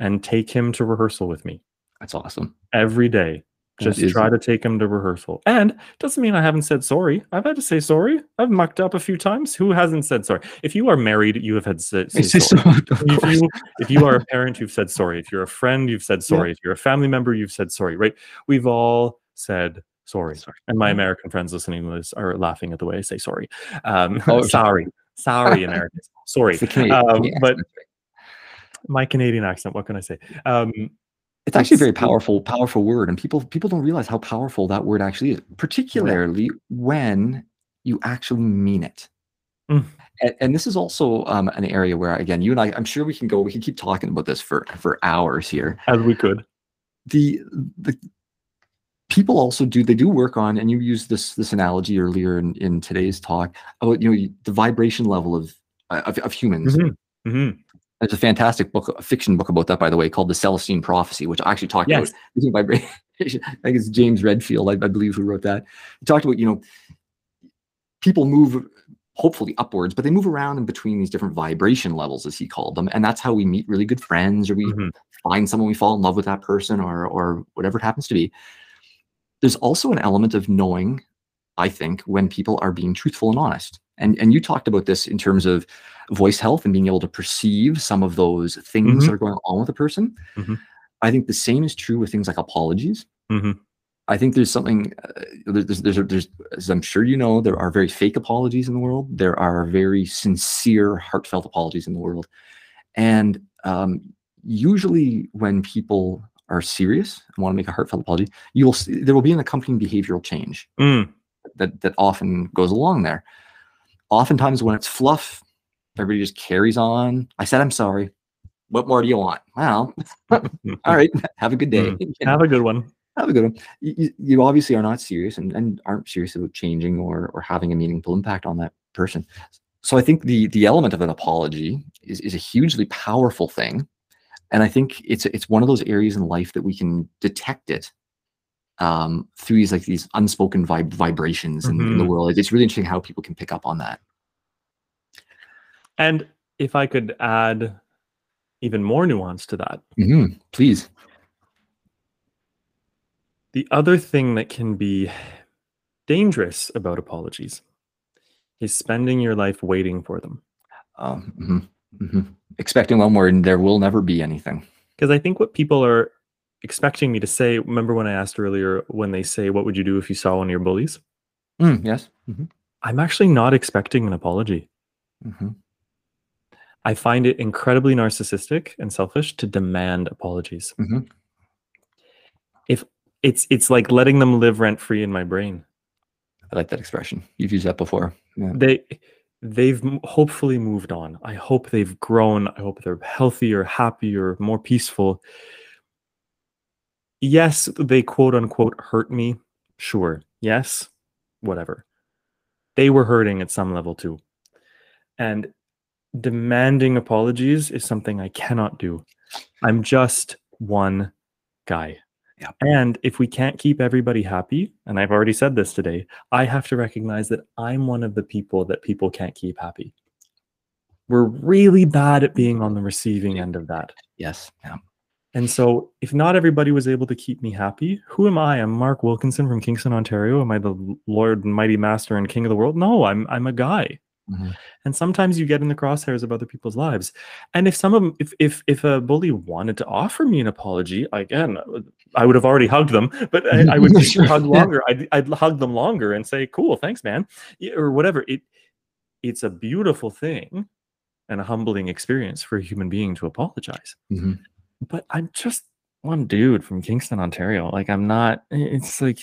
and take him to rehearsal with me That's awesome. every day. Just try to take him to rehearsal. And doesn't mean I haven't said sorry. I've had to say sorry. I've mucked up a few times. Who hasn't said sorry? If you are married, you have had say, say sorry. so- if you if you are a parent you've said sorry. If you're a friend you've said sorry. If you're a family member you've said sorry right? We've all said sorry. Sorry. and my american friends listening to this are laughing at the way i say sorry. Um Oh, sorry. Sorry americans. Sorry. It's the Canadian- um, but my canadian accent what can i say? Um it's actually a very powerful, powerful word, and people people don't realize how powerful that word actually is, particularly when you actually mean it. Mm. And, and this is also um, an area where, again, you and I, I'm sure we can go, we can keep talking about this for for hours here. as we could the the people also do they do work on and you used this this analogy earlier in, in today's talk about you know the vibration level of of, of humans Mhm. Mhm. There's a fantastic book a fiction book about that by the way called the celestine prophecy which I actually talked Yes. about vibration i think it's james redfield I, I believe who wrote that he talked about you know people move hopefully upwards but they move around in between these different vibration levels as he called them and that's how we meet really good friends or we Mhm. find someone we fall in love with that person or or whatever it happens to be there's also an element of knowing i think when people are being truthful and honest and and you talked about this in terms of voice health and being able to perceive some of those things Mhm. that are going on with a person Mhm. i think the same is true with things like apologies Mhm. I think there's something uh, there's, there's there's as I'm sure you know there are very fake apologies in the world. There are very sincere, heartfelt apologies in the world, and um, usually when people are serious and want to make a heartfelt apology, you will see, there will be an accompanying behavioral change Mm. that that often goes along there. Oftentimes when it's fluff, everybody just carries on. I said I'm sorry. What more do you want? Well, all right. Have a good day. You have a good one have a good one. You, you- you obviously are not serious and, and aren't serious about changing or or having a meaningful impact on that person. So I think the the element of an apology is, is a hugely powerful thing. and I think it's it's one of those areas in life that we can detect it um, through these like these unspoken vib- vibrations in, in the Mhm. world. It's really interesting how people can pick up on that. And if I could add even more nuance to that, Mhm. Please. the other thing that can be dangerous about apologies is spending your life waiting for them. Um, mhm, mhm. Expecting one word, and there will never be anything. Because I think what people are expecting me to say, remember when I asked earlier, when they say, What would you do if you saw one of your bullies? Mm, yes. Mhm, I'm actually not expecting an apology. mhm. I find it incredibly narcissistic and selfish to demand apologies. Mhm. If it's it's like letting them live rent free in my brain. I like that expression. You've used that before. Yeah. They they've hopefully moved on. I hope they've grown. I hope they're healthier, happier, more peaceful. Yes, they quote unquote hurt me. Sure. Yes. Whatever. They were hurting at some level too. And demanding apologies is something I cannot do. I'm just one guy. Yeah. And if we can't keep everybody happy, and I've already said this today, I have to recognize that I'm one of the people that people can't keep happy. We're really bad at being on the receiving end of that. Yes. Yeah. And so, if not everybody was able to keep me happy, who am I? I'm Mark Wilkinson from Kingston, Ontario. Am I the Lord and Mighty Master and King of the world? No, I'm I'm a guy. Mhm. And sometimes you get in the crosshairs of other people's lives. And if some of them, if if if a bully wanted to offer me an apology, again, I would- I would have already hugged them, but I, I would hug longer. I'd I'd hug them longer and say, "Cool, thanks, man," or whatever. It it's a beautiful thing and a humbling experience for a human being to apologize Mhm. But I'm just one dude from Kingston, Ontario. Like I'm not. It's like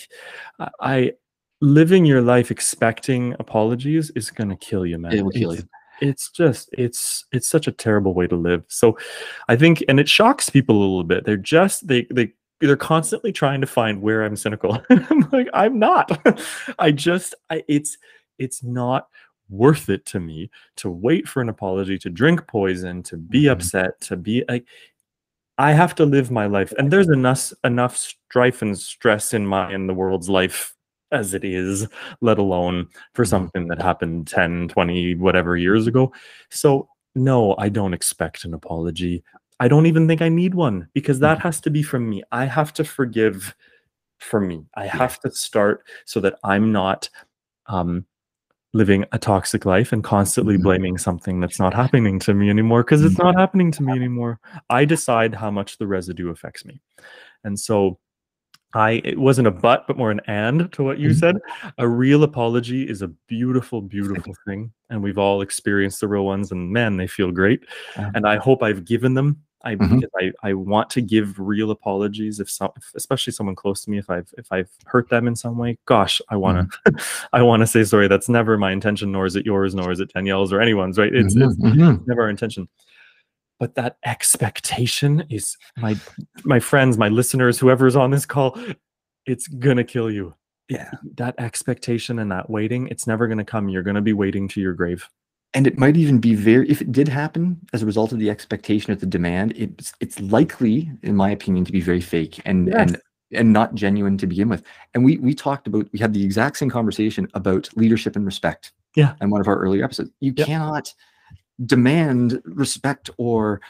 I, living your life expecting apologies is gonna kill you, man. It will kill It's- you. It's just it's it's such a terrible way to live. So I think, and it shocks people a little bit. They're just they they they're constantly trying to find where I'm cynical. I'm like I'm not. I just I it's it's not worth it to me to wait for an apology, to drink poison, to be Mhm. upset, to be like I have to live my life. And there's enough enough strife and stress in my in the world's life as it is, let alone for Mhm. something that happened 10, 20, whatever years ago. So no, I don't expect an apology. I don't even think I need one because that has to be from me. I have to forgive for me. I have to start so that I'm not um living a toxic life and constantly Mhm. blaming something that's not happening to me anymore because it's not happening to me anymore. I decide how much the residue affects me. And so I it wasn't a but but more an and to what you said. A real apology is a beautiful beautiful thing and we've all experienced the real ones and man they feel great. And I hope I've given them I Mhm. because I, I want to give real apologies if some if- especially someone close to me if I've if I've hurt them in some way. Gosh I want to I want to say sorry. That's never my intention nor is it yours nor is it Danielle's or anyone's right? It's, Mhm, it's mhm. never our intention. But that expectation is my my friends my listeners whoever's on this call it's gonna kill you. Yeah. that expectation and that waiting it's never gonna come. You're gonna be waiting to your grave And it might even be very, if it did happen as a result of the expectation of the demand, it's it's likely, in my opinion, to be very fake and and Yes. and not genuine to begin with. And we we talked about we had the exact same conversation about leadership and respect. Yeah. In one of our earlier episodes, you Yep. cannot demand respect or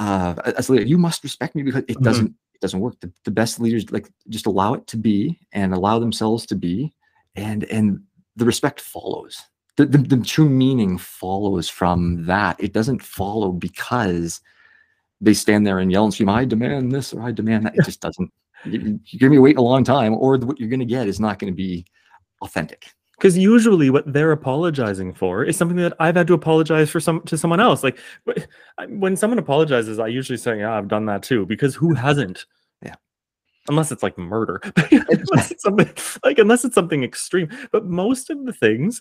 uh as a leader, you must respect me because it Mhm. doesn't it doesn't work. The, the best leaders like just allow it to be and allow themselves to be, and and the respect follows the, the, the true meaning follows from that. It doesn't follow because they stand there and yell and scream, I demand this or I demand that. It just doesn't. You, you're going to be waiting a long time, or what you're going to get is not going to be authentic. because usually what they're apologizing for is something that I've had to apologize for some to someone else. Like when someone apologizes, I usually say, "Yeah, I've done that too," because who hasn't? Yeah. Unless it's like murder, unless it's something like unless it's something extreme. But most of the things,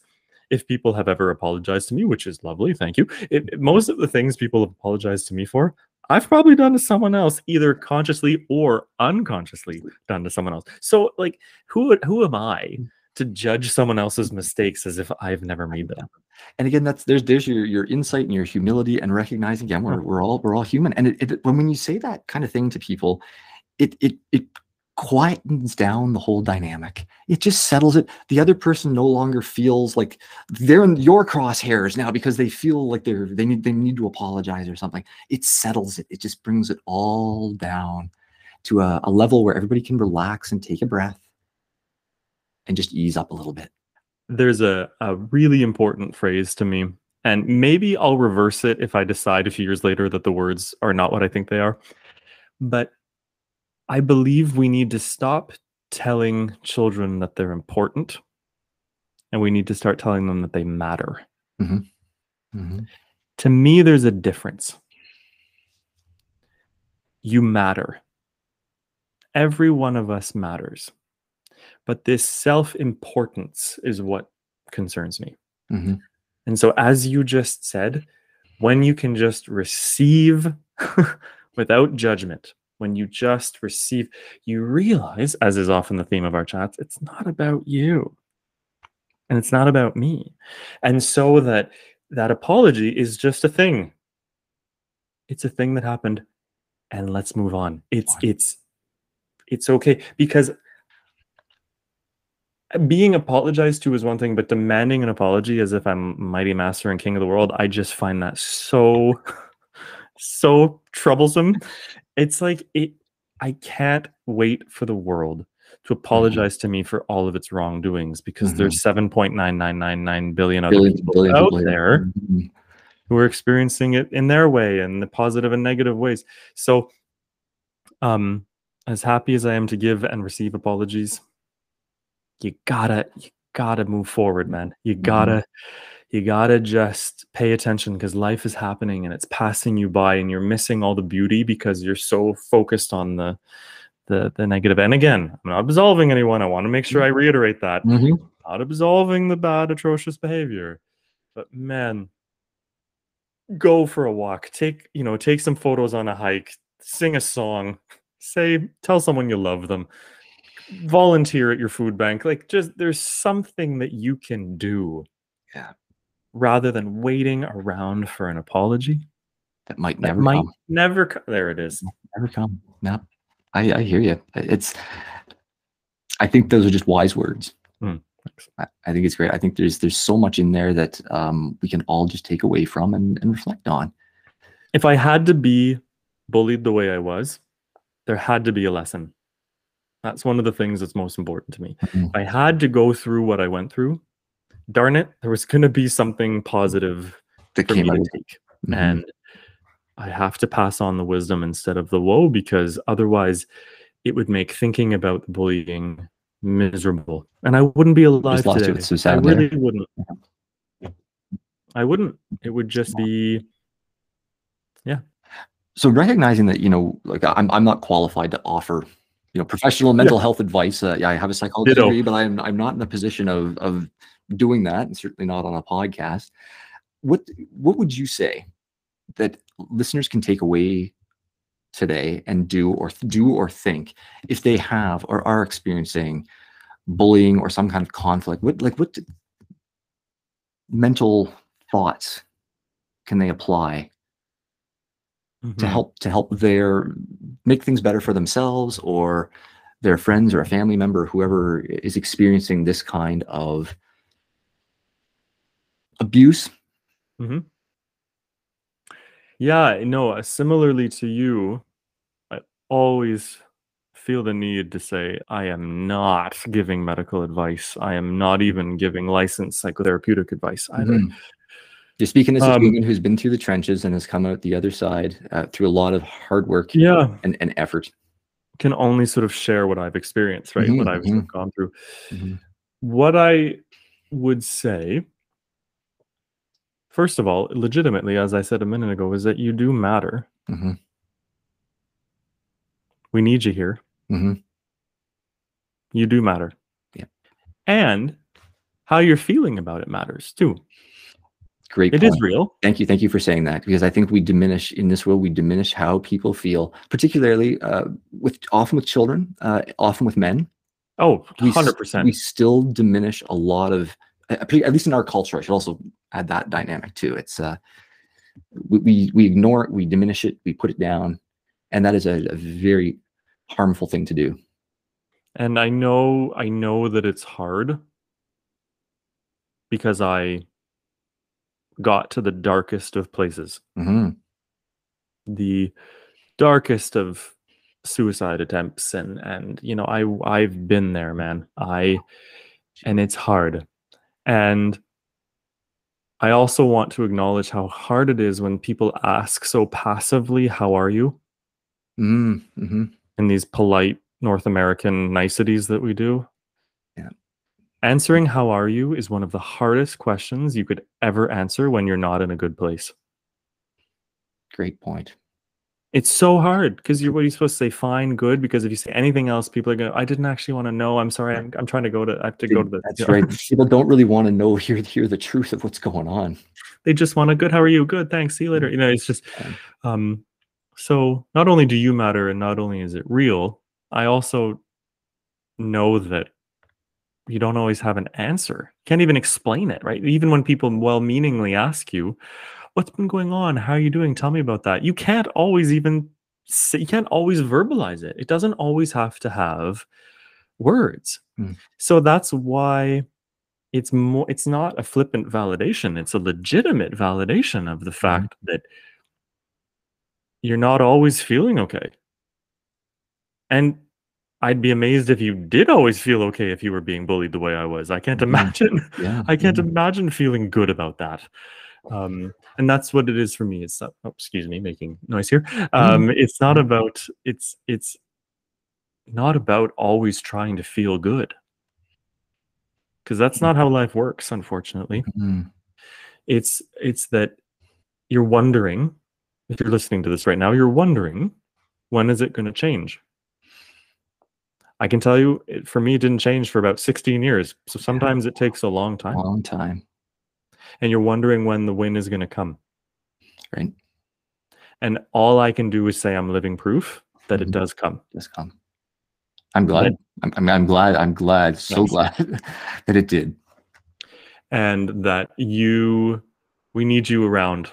if people have ever apologized to me, which is lovely, thank you. It, most of the things people have apologized to me for, I've probably done to someone else, either consciously or unconsciously done to someone else. So, like, who who am I mm. to judge someone else's mistakes as if I've never made them. And again, that's there's there's your your insight and your humility and recognizing again we're, we're all we're all human. And it, it when when you say that kind of thing to people, it it it quietens down the whole dynamic. It just settles it. The other person no longer feels like they're in your crosshairs now because they feel like they're they need they need to apologize or something. It settles it. It just brings it all down to a, a level where everybody can relax and take a breath and just ease up a little bit. There's a, a really important phrase to me, and maybe I'll reverse it if I decide a few years later that the words are not what I think they are. But I believe we need to stop telling children that they're important and we need to start telling them that they matter. Mm-hmm. Mm-hmm. To me, there's a difference. You matter. Every one of us matters. But this self importance is what concerns me. Mm-hmm. And so, as you just said, when you can just receive without judgment, when you just receive, you realize, as is often the theme of our chats, it's not about you and it's not about me. And so that that apology is just a thing. It's a thing that happened and let's move on. It's it's it's okay because being apologized to is one thing, but demanding an apology as if I'm mighty master and king of the world, I just find that so so troublesome. It's like it I can't wait for the world to apologize mm-hmm. to me for all of its wrongdoings because mm-hmm. there's 7.9999 billion other billion, people billion out people there mm-hmm. who are experiencing it in their way and the positive and negative ways. So um as happy as I am to give and receive apologies, you gotta you gotta move forward, man. You gotta mm-hmm. You gotta just pay attention because life is happening and it's passing you by and you're missing all the beauty because you're so focused on the the the negative. And again, I'm not absolving anyone. I want to make sure I reiterate that. Mm-hmm. Not absolving the bad, atrocious behavior. But man, go for a walk. Take, you know, take some photos on a hike, sing a song, say, tell someone you love them volunteer at your food bank like just there's something that you can do yeah rather than waiting around for an apology. That might never that might come. never come there it is. Never come. No i i hear you it's i think those are just wise words. Mm, I, I, think it's great. I think there's there's so much in there that um, we can all just take away from and, and reflect on. If i had to be bullied the way i was there had to be a lesson. That's one of the things that's most important to me. Mm-hmm. I had to go through what I went through. Darn it, there was going to be something positive that came out. Mm-hmm. And I have to pass on the wisdom instead of the woe because otherwise it would make thinking about the bullying miserable. And I wouldn't be alive today. So I really there. wouldn't. I wouldn't. It would just be yeah. So recognizing that, you know, like I'm I'm not qualified to offer you know professional mental yeah. health advice uh, yeah i have a psychology degree but i'm i'm not in the position of of doing that and certainly not on a podcast what what would you say that listeners can take away today and do or do or think if they have or are experiencing bullying or some kind of conflict what like what mental thoughts can they apply mm-hmm. to help to help their make things better for themselves or their friends or a family member whoever is experiencing this kind of abuse mm-hmm. yeah no uh, similarly to you i always feel the need to say i am not giving medical advice i am not even giving licensed psychotherapeutic advice either mm-hmm. You're speaking as a um, woman who's been through the trenches and has come out the other side uh, through a lot of hard work yeah. and, and effort. Can only sort of share what I've experienced, right? Mm-hmm, what I've mm-hmm. gone through. Mm-hmm. What I would say, first of all, legitimately, as I said a minute ago, is that you do matter. Mm-hmm. We need you here. Mm-hmm. You do matter. Yeah. And how you're feeling about it matters too. Great. It point. is real. Thank you. Thank you for saying that because I think we diminish in this world. We diminish how people feel, particularly uh, with often with children, uh, often with men. Oh, we s- 100%. we still diminish a lot of at least in our culture i should also add that dynamic too it's uh we we, ignore it we diminish it we put it down and that is a, a very harmful thing to do And I know I know that it's hard because I got to the darkest of places. mm-hmm. The darkest of suicide attempts and and you know I I've been there, man. I and it's hard. And I also want to acknowledge how hard it is when people ask so passively, "How are you?" mm-hmm. in these polite North American niceties that we do. Yeah. Answering how are you is one of the hardest questions you could ever answer when you're not in a good place. great point It's so hard because you're what are you supposed to say? Fine, good. Because if you say anything else, people are going. I didn't actually want to know. I'm sorry. I'm, I'm trying to go to. I have to go to the. that's right people don't really want to know hear hear the truth of what's going on They just want a good. How are you? Good. Thanks. See you later. You know, it's just. Um, so not only do you matter, and not only is it real, I also know that you don't always have an answer. Can't even explain it, right? Even when people well-meaningly ask you, "What's been going on? How are you doing? Tell me about that." You can't always even say, you can't always verbalize it. It doesn't always have to have words. Hmm. So that's why it's more it's not a flippant validation it's a legitimate validation of the fact that you're not always feeling okay and i'd be amazed if you did always feel okay if you were being bullied the way i was i can't Mhm. imagine yeah i can't imagine feeling good about that um and that's what it is for me. It's not, oh, excuse me making noise here. Um it's not about it's it's not about always trying to feel good. Because that's not how life works unfortunately. Mhm. it's it's that you're wondering if you're listening to this right now you're wondering when is it going to change? I can tell you it, for me it didn't change for about 16 years so sometimes it takes a long time. Long time and you're wondering when the win is going to come. Right. And all i can do is say i'm living proof that it Mhm. does come. Just come. I'm glad. I'm, I'm, I'm glad i'm glad so Nice. glad that it did. And that you we need you around.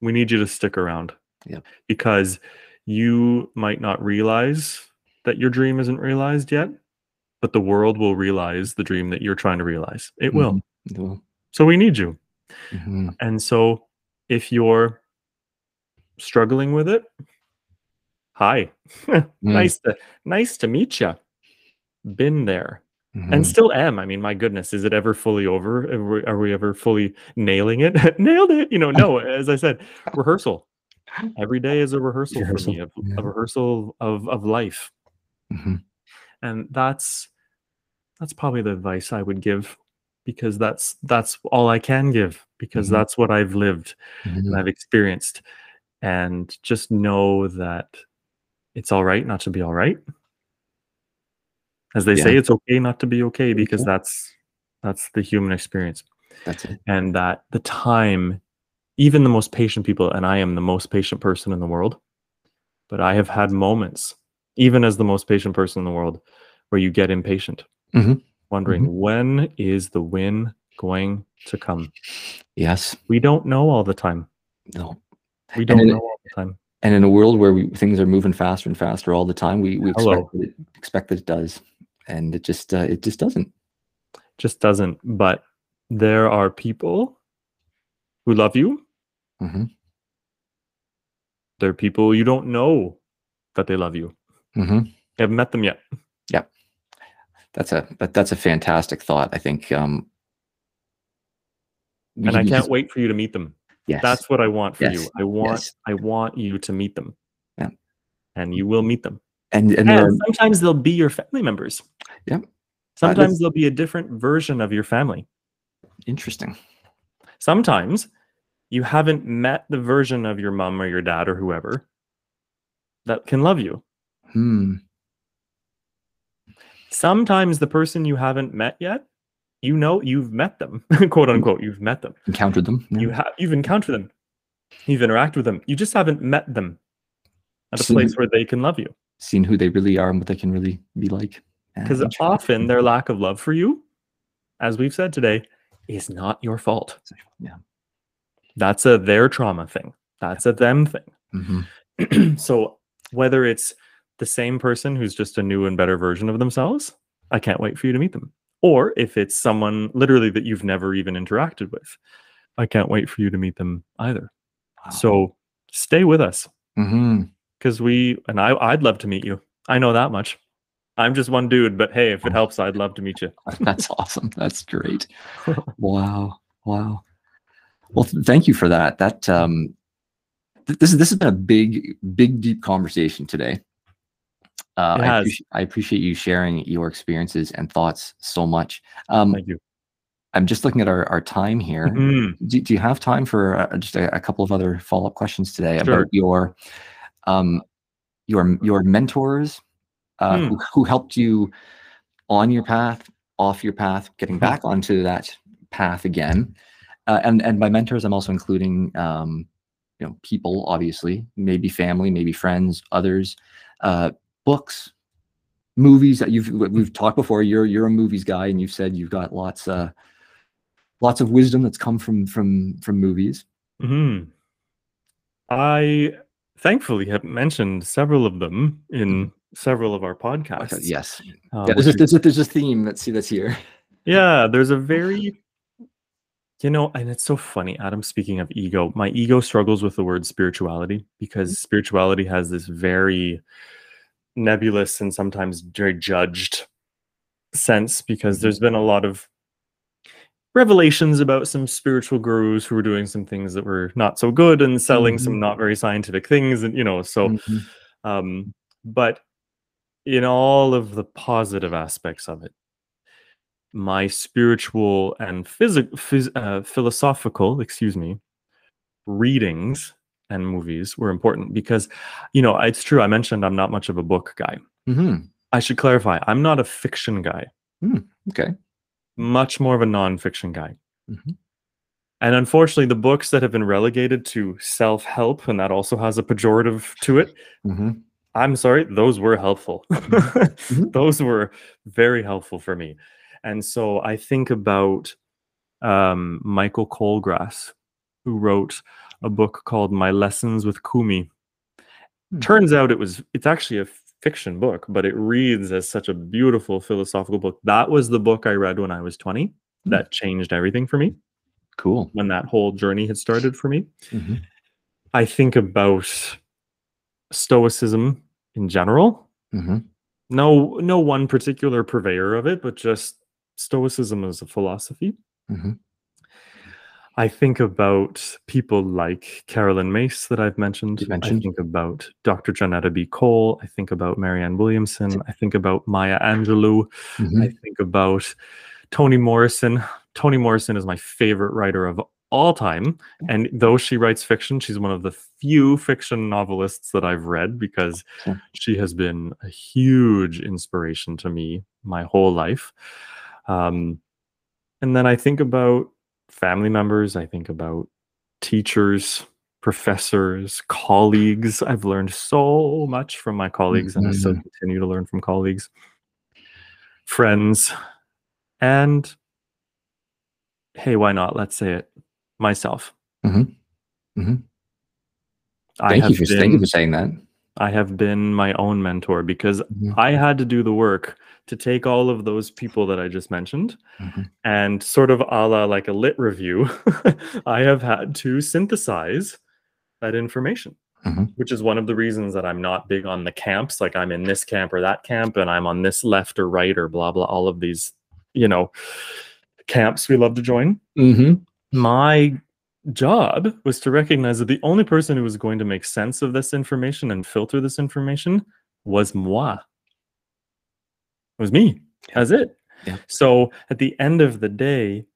We need you to stick around. Yep. because you might not realize that your dream isn't realized yet but the world will realize the dream that you're trying to realize. It will So we need you Mhm. and so if you're struggling with it hi Mm. nice to nice to meet you been there Mhm. and still am. I mean, my goodness, is it ever fully over? Are we, are we ever fully nailing it? Nailed it. You know, no. As I said, rehearsal. Every day is a rehearsal, Rehearsal, for me, of, yeah. a rehearsal of of life, Mhm. and that's that's probably the advice I would give, because that's that's all I can give, because Mhm. that's what I've lived and Mhm. I've experienced, and just know that it's all right not to be all right. As they say, it's okay not to be okay because that's that's the human experience. that's it and that the time even the most patient people and i am the most patient person in the world but i have had moments even as the most patient person in the world where you get impatient Mhm. Wondering when is the win going to come? Yes. We don't know all the time. No. We don't in- know all the time. and in a world where we, things are moving faster and faster all the time we, we Hello. expect that, it, expect that it does. And it just uh, it just doesn't. Just doesn't. But there are people who love you. Mhm. there are people you don't know that they love you. Mhm. you haven't met them yet that's a that, that's a fantastic thought i think um and i can't wait for you to meet them yes That's what I want for you. I want yes. I want you to meet them. Yeah. And you will meet them. and and And sometimes they'll be your family members. Yep. Uh, Sometimes that's- they'll be a different version of your family. interesting Sometimes you haven't met the version of your mom or your dad or whoever that can love you. hmm Sometimes the person you haven't met yet, you know you've met them, quote unquote, you've met them. encountered them yeah. You have you've encountered them. You've interacted with them. You just haven't met them at a So place where they can love you. seeing who they really are and what they can really be like. Because often their lack of love for you, as we've said today, is not your fault. Yeah. That's a their trauma thing. That's a them thing. Mhm. so whether it's the same person who's just a new and better version of themselves, I can't wait for you to meet them. Or if it's someone literally that you've never even interacted with, I can't wait for you to meet them either. Wow. So stay with us because we and I I'd love to meet you. I know that much. I'm just one dude, but hey, if it helps, I'd love to meet you. That's awesome. That's great. Wow. Wow. Well, th- thank you for that. That um, th- this this has been a big, big, deep conversation today. Uh, I, appreciate, I appreciate you sharing your experiences and thoughts so much. Um, Thank you. I'm just looking at our, our time here. Mhm. Do, do you have time for uh, just a, a couple of other follow up questions today Sure. about your um, your your mentors uh, Hmm. who, who helped you on your path, off your path, getting Hmm. back onto that path again? Uh, and and by mentors, I'm also including um, you know people, obviously, maybe family, maybe friends, others, uh, books, movies that you've we- we've talked before. You're you're a movies guy, and you've said you've got lots uh, lots of wisdom that's come from from from movies. Mm-hmm. I thankfully have mentioned several of them in several of our podcasts. Yes, uh, yeah, there's, a, there's, a, there's a theme. See that's here. yeah, there's a very, you know, and it's so funny, Adam. Speaking of ego, my ego struggles with the word spirituality because spirituality has this very nebulous and sometimes very judged sense because there's been a lot of revelations about some spiritual gurus who were doing some things that were not so good and selling some Mhm. not very scientific things and you know so Mhm. um but in all of the positive aspects of it my spiritual and physical phys- uh, philosophical excuse me readings and movies were important because you know it's true i mentioned i'm not much of a book guy Mhm. i should clarify i'm not a fiction guy Okay. much more of a nonfiction guy Mhm. and unfortunately the books that have been relegated to self-help and that also has a pejorative to it Mhm. I'm sorry, those were helpful. Mhm. those were very helpful for me. And so I think about um, Michael Colgrass, who wrote a book called My Lessons with Kumi. Hmm. Turns out it was it's actually a fiction book, but it reads as such a beautiful philosophical book. That was the book I read when I was 20 Hmm. that changed everything for me Cool. when that whole journey had started for me. Mhm. I think about stoicism in general Mhm. no no one particular purveyor of it but just stoicism as a philosophy Mhm. I think about people like Caroline Myss that i've mentioned, You i think about dr Johnnetta B. Cole. I think about marianne williamson. I think about maya angelou. I Mhm. think about toni morrison. Toni morrison is my favorite writer of all time and though she writes fiction she's one of the few fiction novelists that i've read because she has been a huge inspiration to me my whole life. Um, and then i think about family members i think about teachers professors colleagues i've learned so much from my colleagues and i still Mhm. continue to learn from colleagues friends and hey why not let's say it myself Mhm. Mhm. Thank you for been, thank you for saying that. I have been my own mentor because Mhm. I had to do the work to take all of those people that I just mentioned Mhm. and sort of a la like a lit review, I have had to synthesize that information, Mhm. which is one of the reasons that I'm not big on the camps. Like I'm in this camp or that camp and I'm on this left or right or blah, blah, all of these, you know, camps we love to join. Mhm. My job was to recognize that the only person who was going to make sense of this information and filter this information was moi. It was me. That's it. Yeah. So at the end of the day,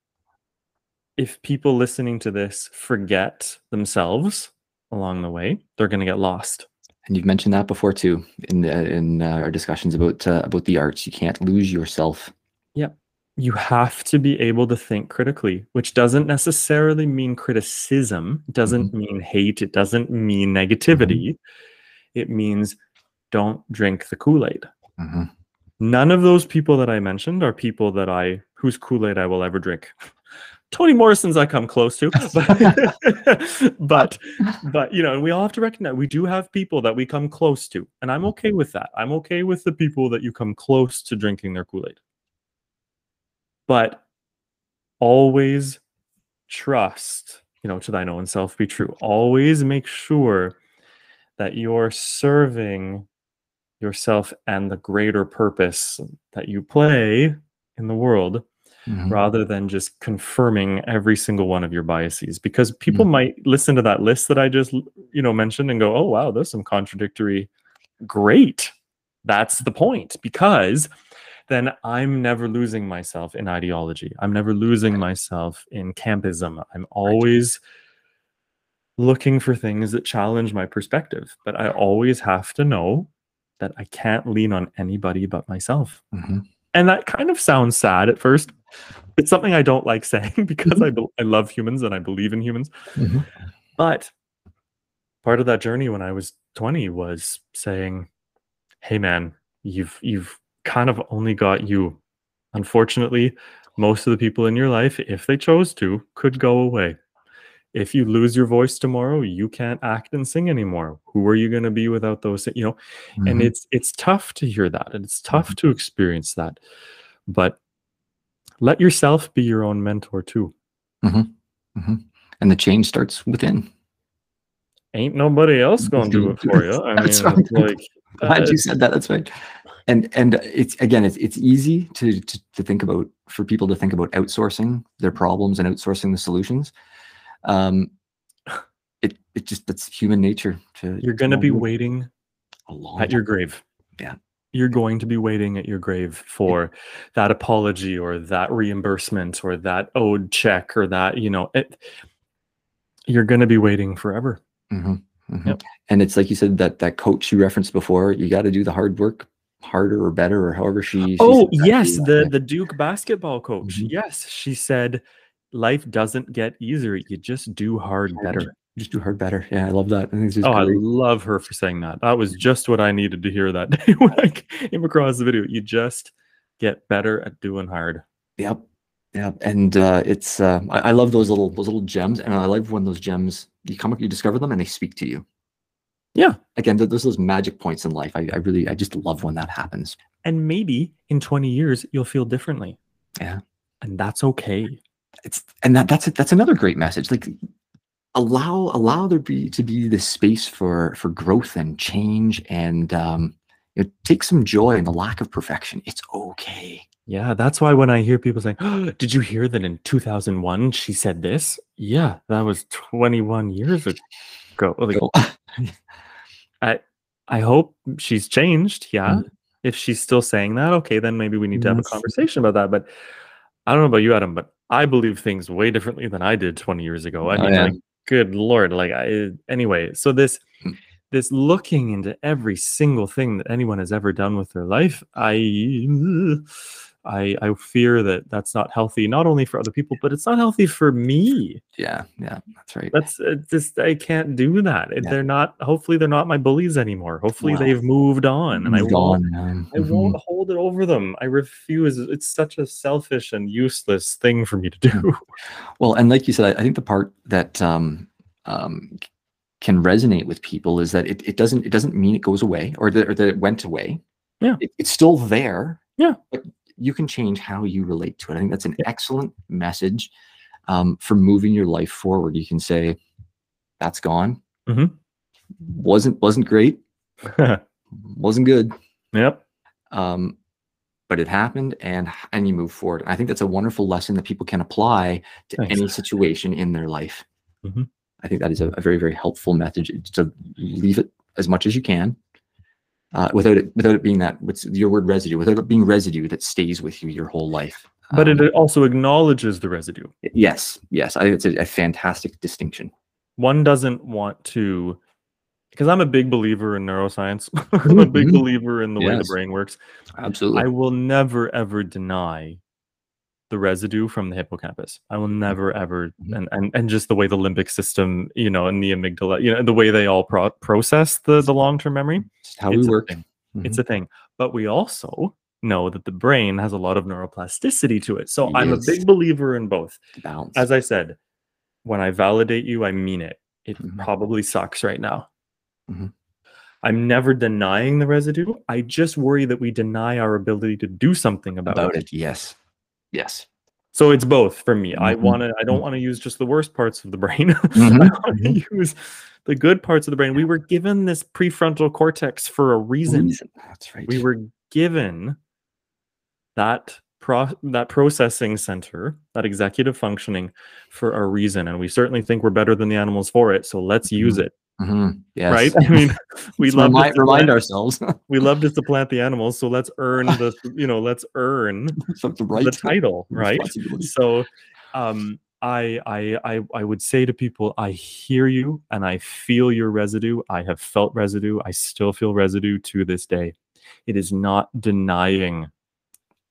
if people listening to this forget themselves along the way, they're going to get lost. And you've mentioned that before too in uh, in uh, our discussions about uh, about the arts. You can't lose yourself. You have to be able to think critically, which doesn't necessarily mean criticism, doesn't mm-hmm. mean hate, it doesn't mean negativity. Mm-hmm. It means don't drink the Kool-Aid. Mhm. None of those people that I mentioned are people that I whose Kool-Aid I will ever drink. Toni Morrison's I come close to, but, but but you know, and we all have to recognize we do have people that we come close to, and I'm mm-hmm. okay with that. I'm okay with the people that you come close to drinking their Kool-Aid. But always trust, you know, to thine own self be true. Always make sure that you're serving yourself and the greater purpose that you play in the world Mhm. rather than just confirming every single one of your biases. Because people might listen to that list that I just you know mentioned and go oh wow there's some contradictory. Great. That's the point. Because then I'm never losing myself in ideology I'm never losing myself in campism I'm always looking for things that challenge my perspective but I always have to know that I can't lean on anybody but myself Mhm. and that kind of sounds sad at first. It's something I don't like saying because I, bel I love humans and I believe in humans. Mhm. But part of that journey when I was 20 was saying, "Hey man, you've you've kind of only got you. Unfortunately, most of the people in your life, if they chose to, could go away. If you lose your voice tomorrow, you can't act and sing anymore. Who are you going to be without those? You know, and Mhm. it's it's tough to hear that and it's tough to experience that but let yourself be your own mentor too Mhm. and the change starts within. ain't nobody else gonna do it for you i mean like Glad uh, you said that. That's right. And and it's again, it's it's easy to, to to think about for people to think about outsourcing their problems and outsourcing the solutions. Um, it it just that's human nature. To you're gonna be waiting a long at your grave Yeah. you're going to be waiting at your grave for that apology or that reimbursement or that owed check or that you know it, you're going to be waiting forever Mhm, mhm. Yep. And it's like you said that that coach you referenced before. You got to do the hard work harder or better or however she. she Oh said that to yes, the the Duke basketball coach. Mhm. Yes, she said life doesn't get easier. You just do hard better. Just do hard better. Yeah, I love that. I think it's just Oh, I love her for saying that. That was just what I needed to hear that day when I came across the video. You just get better at doing hard. Yep. Yep. And uh, it's uh, I, I love those little those little gems, and I love when those gems you come up, you discover them and they speak to you. Yeah. Again, th- those those magic points in life. I, I really I just love when that happens. And maybe in 20 years you'll feel differently. Yeah. And that's okay. It's and that that's that's another great message. Like allow allow there be to be this space for for growth and change, and um, you know, take some joy in the lack of perfection. It's okay. Yeah, that's why when I hear people saying, oh, "Did you hear that in 2001 she said this?" Yeah, that was 21 years ago. Like, Go- I hope she's changed. Yeah. Mhm. If she's still saying that, okay, then maybe we need to have a conversation about that. But I don't know about you, Adam, but I believe things way differently than I did 20 years ago. I Oh, yeah. like, good lord, like I anyway. So this Mm. this looking into every single thing that anyone has ever done with their life, I I I fear that that's not healthy, not only for other people, but it's not healthy for me. yeah, yeah, that's right. That's uh, just I can't do that. Yeah. They're not. Hopefully, they're not my bullies anymore. Hopefully, Wow. they've moved on, and I won't. on. I Mhm. won't hold it over them. I refuse. It's such a selfish and useless thing for me to do. Well, and like you said, I, I think the part that um, um, can resonate with people is that it, it doesn't it doesn't mean it goes away or that, or that it went away. Yeah. It, it's still there. Yeah. But you can change how you relate to it. I think that's an excellent message um, for moving your life forward. You can say, "That's gone. Mhm. wasn't wasn't great. Wasn't good." yep. um, but it happened and and you move forward i think that's a wonderful lesson that people can apply to Thanks. any situation in their life Mhm. i think that is a, a very very helpful message to leave it as much as you can uh, without it without it being that what's your word residue without it being residue that stays with you your whole life But Um, it also acknowledges the residue. yes yes i think it's a, a fantastic distinction One doesn't want to, because I'm a big believer in neuroscience. I'm a big Mhm. believer in the way the brain works. absolutely I will never ever deny the residue from the hippocampus. I will never ever Mhm. and, and and just the way the limbic system, you know, and the amygdala, you know, the way they all pro- process the the long term memory. Just how it's we work. Mhm. It's a thing. But we also know that the brain has a lot of neuroplasticity to it. So I'm a big believer in both. balance. As I said, when I validate you, I mean it. It Mhm. probably sucks right now. Mhm. I'm never denying the residue. I just worry that we deny our ability to do something about, about it. it. Yes. Yes. So it's both for me. I Mhm. want to. I don't want to use just the worst parts of the brain. Mhm. I want to use the good parts of the brain. We were given this prefrontal cortex for a reason. Reason. That's right. We were given that pro- that processing center, that executive functioning, for a reason, and we certainly think we're better than the animals for it. So let's use it, Mhm. Yes. right? I mean, we love to remind, remind ourselves. we love just to supplant the animals. So let's earn the you know let's earn Something right. the title, right? So um I, I i i would say to people i hear you and i feel your residue i have felt residue i still feel residue to this day it is not denying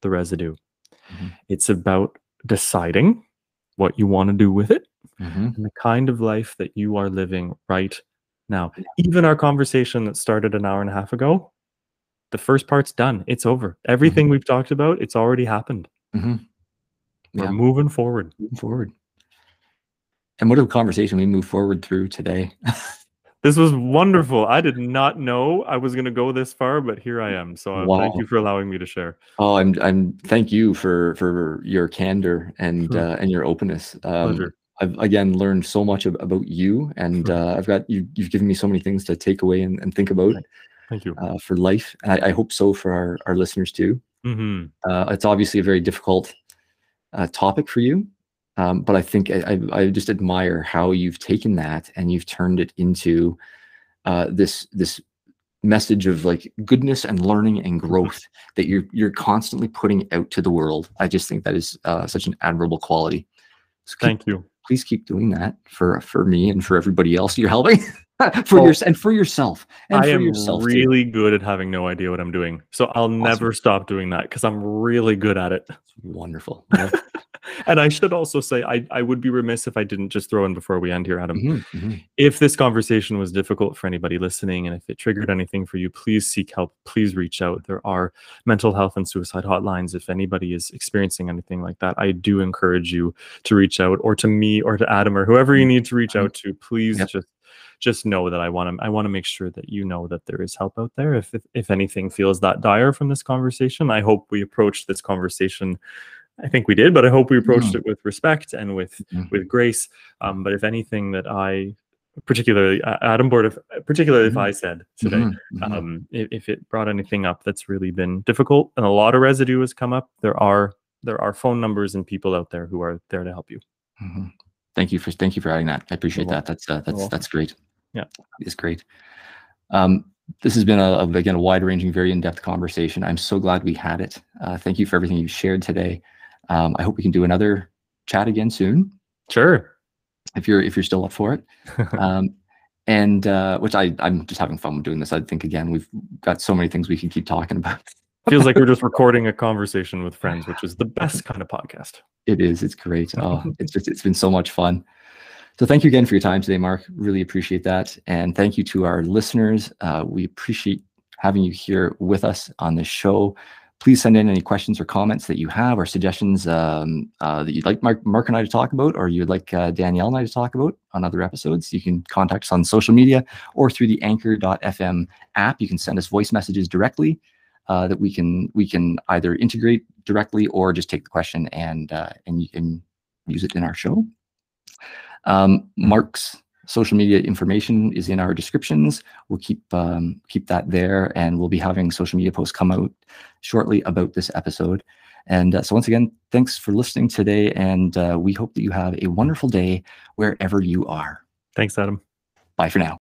the residue Mhm. it's about deciding what you want to do with it Mhm. and the kind of life that you are living right now even our conversation that started an hour and a half ago the first part's done it's over everything we've talked about it's already happened Mhm. we're moving forward Moving forward. And what a conversation we move forward through today. This was wonderful. I did not know I was going to go this far, but here I am. So uh, thank you for allowing me to share. Oh, I'm I'm thank you for for your candor and Sure. uh, and your openness. Um, Pleasure. I've again learned so much ab- about you, and Sure. uh, I've got you. You've given me so many things to take away and, and think about Thank you. uh, for life, and I, I hope so for our, our listeners too. hmm Uh, it's obviously a very difficult uh, topic for you, um, but I think I, I, I just admire how you've taken that and you've turned it into uh, this this message of like goodness and learning and growth that you're you're constantly putting out to the world. I just think that is uh, such an admirable quality. So keep, Thank you. Please keep doing that for for me and for everybody else you're helping. for Well, your and for yourself and I for am yourself too. really good at having no idea what I'm doing. So I'll never stop doing that because I'm really good at it. wonderful. And I should also say, I, I would be remiss if I didn't just throw in before we end here, Adam. Mhm, mhm. if this conversation was difficult for anybody listening and if it triggered anything for you please seek help. Please reach out. There are mental health and suicide hotlines if anybody is experiencing anything like that. I do encourage you to reach out or to me or to adam or whoever you need to reach out to. Please Yep. just just know that i want to i want to make sure that you know that there is help out there. If, if if anything feels that dire from this conversation i hope we approached this conversation i think we did but i hope we approached it with respect and with Mhm. with grace um, but if anything that i particularly uh, adam board if particularly if Mhm. i said today Mhm, mhm. um, if, if it brought anything up that's really been difficult and a lot of residue has come up there are there are phone numbers and people out there who are there to help you Mhm. Thank you for thank you for adding that. I appreciate that. That's uh, that's that's great. Yeah. it's great. Um, this has been a, a again a wide ranging, very in depth conversation. I'm so glad we had it. Uh, thank you for everything you shared today. Um, I hope we can do another chat again soon sure if you're if you're still up for it. Um, and uh, which I I'm just having fun doing this. I think again we've got so many things we can keep talking about. feels like we're just recording a conversation with friends which is the best kind of podcast It is. It's great. Oh, it's just it's been so much fun. So thank you again for your time today, Mark. Really appreciate that, and thank you to our listeners. Uh, we appreciate having you here with us on this show. Please send in any questions or comments that you have or suggestions um, uh, that you'd like Mark, Mark and I to talk about, or you'd like uh, Danielle and I to talk about on other episodes. You can contact us on social media or through the Anchor.fm app. You can send us voice messages directly uh, that we can we can either integrate directly or just take the question and uh, and you can use it in our show. Um, Mark's social media information is in our descriptions. We'll keep um, keep that there, and we'll be having social media posts come out shortly about this episode. And uh, so, once again, thanks for listening today, and uh, we hope that you have a wonderful day wherever you are. thanks adam Bye for now.